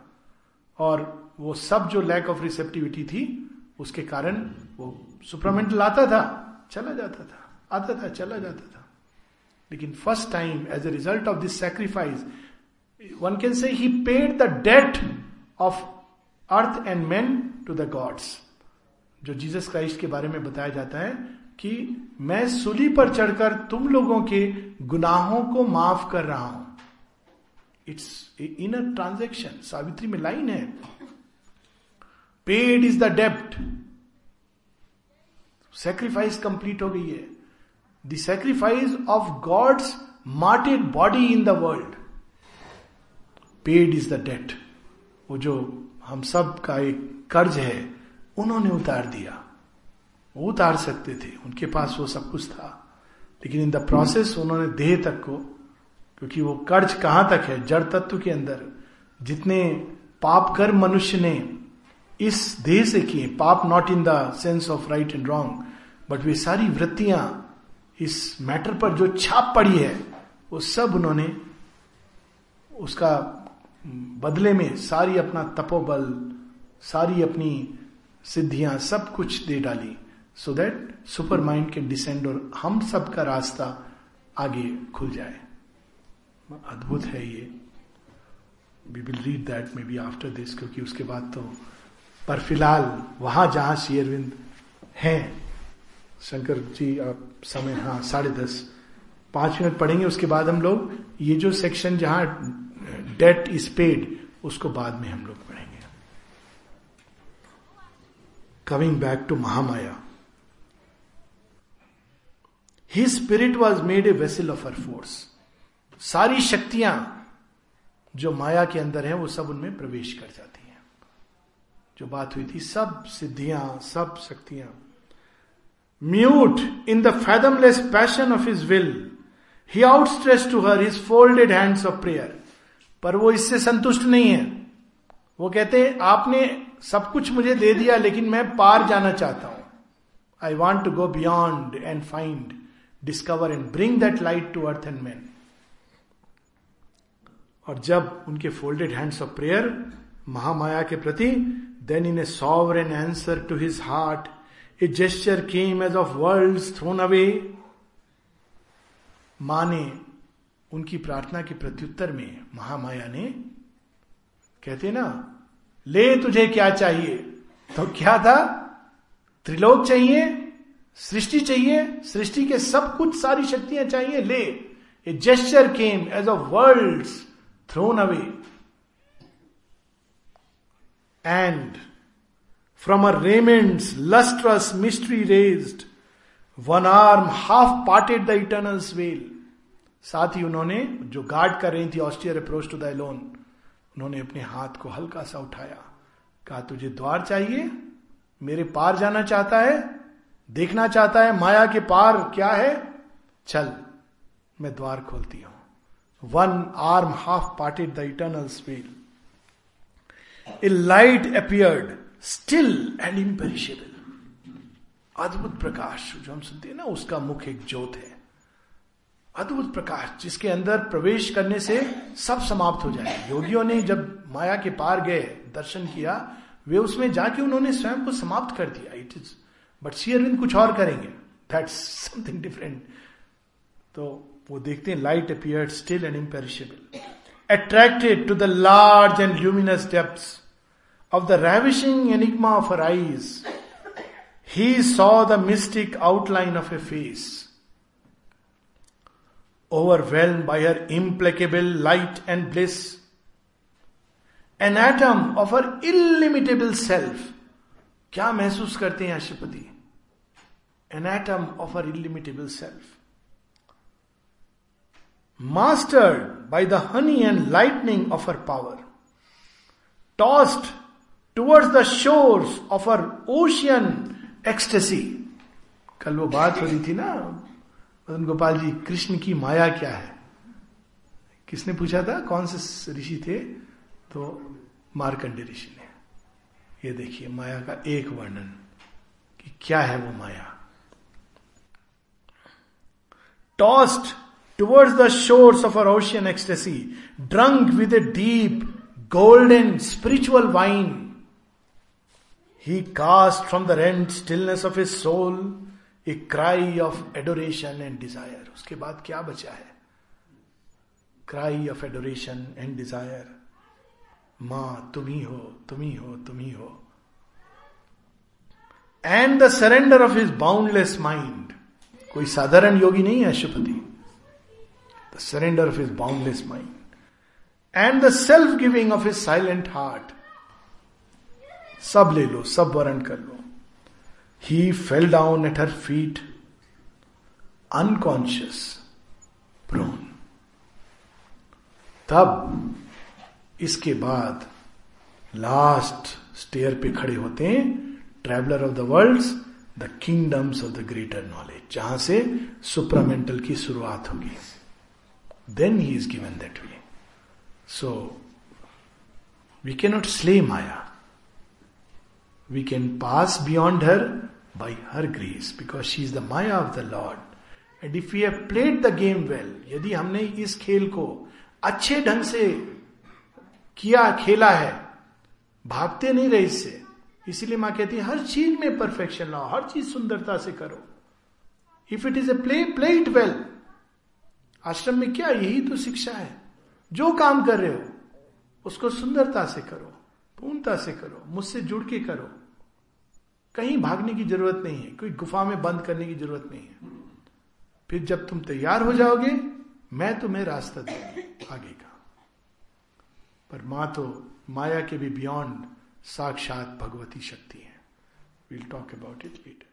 और वो सब जो लैक ऑफ़ रिसेप्टिविटी थी, उसके कारण वो सुपरामेंटल आता था, चला जाता था, आता था, चला जाता था। लेकिन first time as a result of this sacrifice one can say he paid the debt of earth and man to the gods जो जीसस क्राइस्ट के बारे में बताया जाता है कि मैं सुली पर चढ़कर तुम लोगों के गुनाहों को माफ़ कर रहा हूँ। It's in a transaction Savitri में लाइन है पेड इज़ द डेप्ट सेक्रीफाइस कंप्लीट हो गई है the sacrifice of God's martyred body in the world paid is the debt वो जो हम सब का एक कर्ज है, उन्होंने उतार दिया। वो उतार सकते थे। उनके पास वो सब कुछ था। लेकिन इन द प्रोसेस उन्होंने देह तक को क्योंकि वो कर्ज कहाँ तक है? जड़ तत्व के अंदर। जितने पाप कर मनुष्य ने इस देह से किए, पाप not in the sense of right and wrong but वे सारी वृत्तियाँ इस मैटर पर जो छाप पड़ी है, वो सब उन्होंने उसका बदले में सारी अपना तपोबल, सारी अपनी सिद्धियाँ सब कुछ दे डाली सो दैट सुपर माइंड के डिसेंड और हम सब का रास्ता आगे खुल जाए। अद्भुत है ये। We will read that maybe after this क्योंकि उसके बाद तो पर फ़िलहाल वहाँ जहाँ श्री अरविंद हैं, शंकर जी, आप समय हाँ साढ़े दस, पाँच मिनट पढ़ेंगे, उसके बाद हम लोग, ये जो सेक्शन जहाँ डेट इज़ पेड उसको बाद में हम लोग पढ़ेंगे। Coming back to Mahamaya he spirit was made a vessel of her force सारी शक्तियाँ जो माया के अंदर है, वो सब उनमें प्रवेश कर जाती हैं। जो बात हुई थी, सब सिद्धियाँ, सब शक्तियाँ। Mute in the fathomless passion of his will. He outstretched to her his folded hands of prayer पर वो इससे संतुष्ट नहीं है। वो कहते हैं आपने सब कुछ मुझे दे दिया, लेकिन मैं पार जाना चाहता हूँ। I want to go beyond and find discover and bring that light to earth and man और जब उनके folded hands of prayer Mahamaya के प्रति then in a sovereign answer to his heart a gesture came as of world thrown away माँ ने उनकी प्रार्थना के प्रत्युत्तर में महामाया ने, कहते ना, ले तुझे क्या चाहिए? तो क्या था? त्रिलोक चाहिए, सृष्टि चाहिए, सृष्टि के सब कुछ सारी शक्तियाँ चाहिए, ले। A gesture came as of world thrown away and from a raiment's lustrous mystery raised one arm half parted the eternal veil साथ ही उन्होंने, जो गार्ड कर रही थी ऑस्ट्रियर अप्रोच टू द उन्होंने अपने हाथ को हल्का सा उठाया। कहा, तुझे द्वार चाहिए? मेरे पार जाना चाहता है? देखना चाहता है माया के पार क्या है? चल, मैं द्वार खोलती हूँ। One arm half parted the eternal spell a light appeared still and imperishable अद्भुत प्रकाश जो हम सुनते हैं ना, उसका मुख एक ज्योत है। अद्भुत प्रकाश, जिसके अंदर प्रवेश करने से सब समाप्त हो जाए योगियों ने जब माया के पार गए, दर्शन किया, वे उसमें जाके उन्होंने स्वयं को समाप्त कर दिया। इट इज़ बट शेयरविंद कुछ और करेंगे। दैट्स समथिंग डिफरेंट तो वो देखते हैं light appear still and imperishable attracted to the large and luminous depths of the ravishing enigma of her eyes he saw the mystic outline of a face overwhelmed by her implacable light and bliss. An atom of her illimitable self. क्या महसूस करते हैं, अशुपति an atom of her illimitable self. Mastered by the honey and lightning of her power, tossed towards the shores of her ocean ecstasy. कल वो बात हो रही थी ना मदन गोपाल जी कृष्ण की माया क्या है किसने पूछा था कौन से ऋषि थे तो मारकंडे ऋषि ने ये देखिए माया का एक वर्णन कि क्या है वो माया tossed towards the shores of our ocean ecstasy, drunk with a deep, gold and spiritual wine. He cast from the rent stillness of his soul a cry of adoration and desire. उसके बाद क्या बचा है cry of adoration and desire माँ तुम ही हो तुम ही हो तुम ही हो and the surrender of his boundless mind कोई साधारण योगी नहीं है Aswapati surrender of his boundless mind and the self giving of his silent heart सब ले लो, सब वर्ण कर लो। He fell down at her feet unconscious prone तब इसके बाद लास्ट स्टेयर पे खड़े होते हैं traveller of the world the kingdoms of the greater knowledge जहाँ से सुपरामेंटल की शुरुआत होगी। Then he is given that way so we can not slay maya we can pass beyond her by her grace because she is the maya of the lord and if you have played the game well यदि हमने इस खेल को अच्छे ढंग से किया, खेला है, भागते नहीं रहे इससे, इसीलिए माँ कहती है, हर चीज़ में परफेक्शन लाओ, हर चीज़ सुंदरता से करो। If it is a play play it well ashram में क्या, यही तो शिक्षा है। जो काम कर रहे हो, उसको सुंदरता से करो, पूर्णता से करो, मुझसे जुड़ के करो। कहीं भागने की ज़रूरत नहीं है, कोई गुफा में बंद करने की ज़रूरत नहीं है। फिर जब तुम तैयार हो जाओगे, मैं तुम्हें रास्ता दूँगी, आगे का। पर माँ तो माया के भी बियॉन्ड साक्षात भगवती शक्ति है। Will talk about it later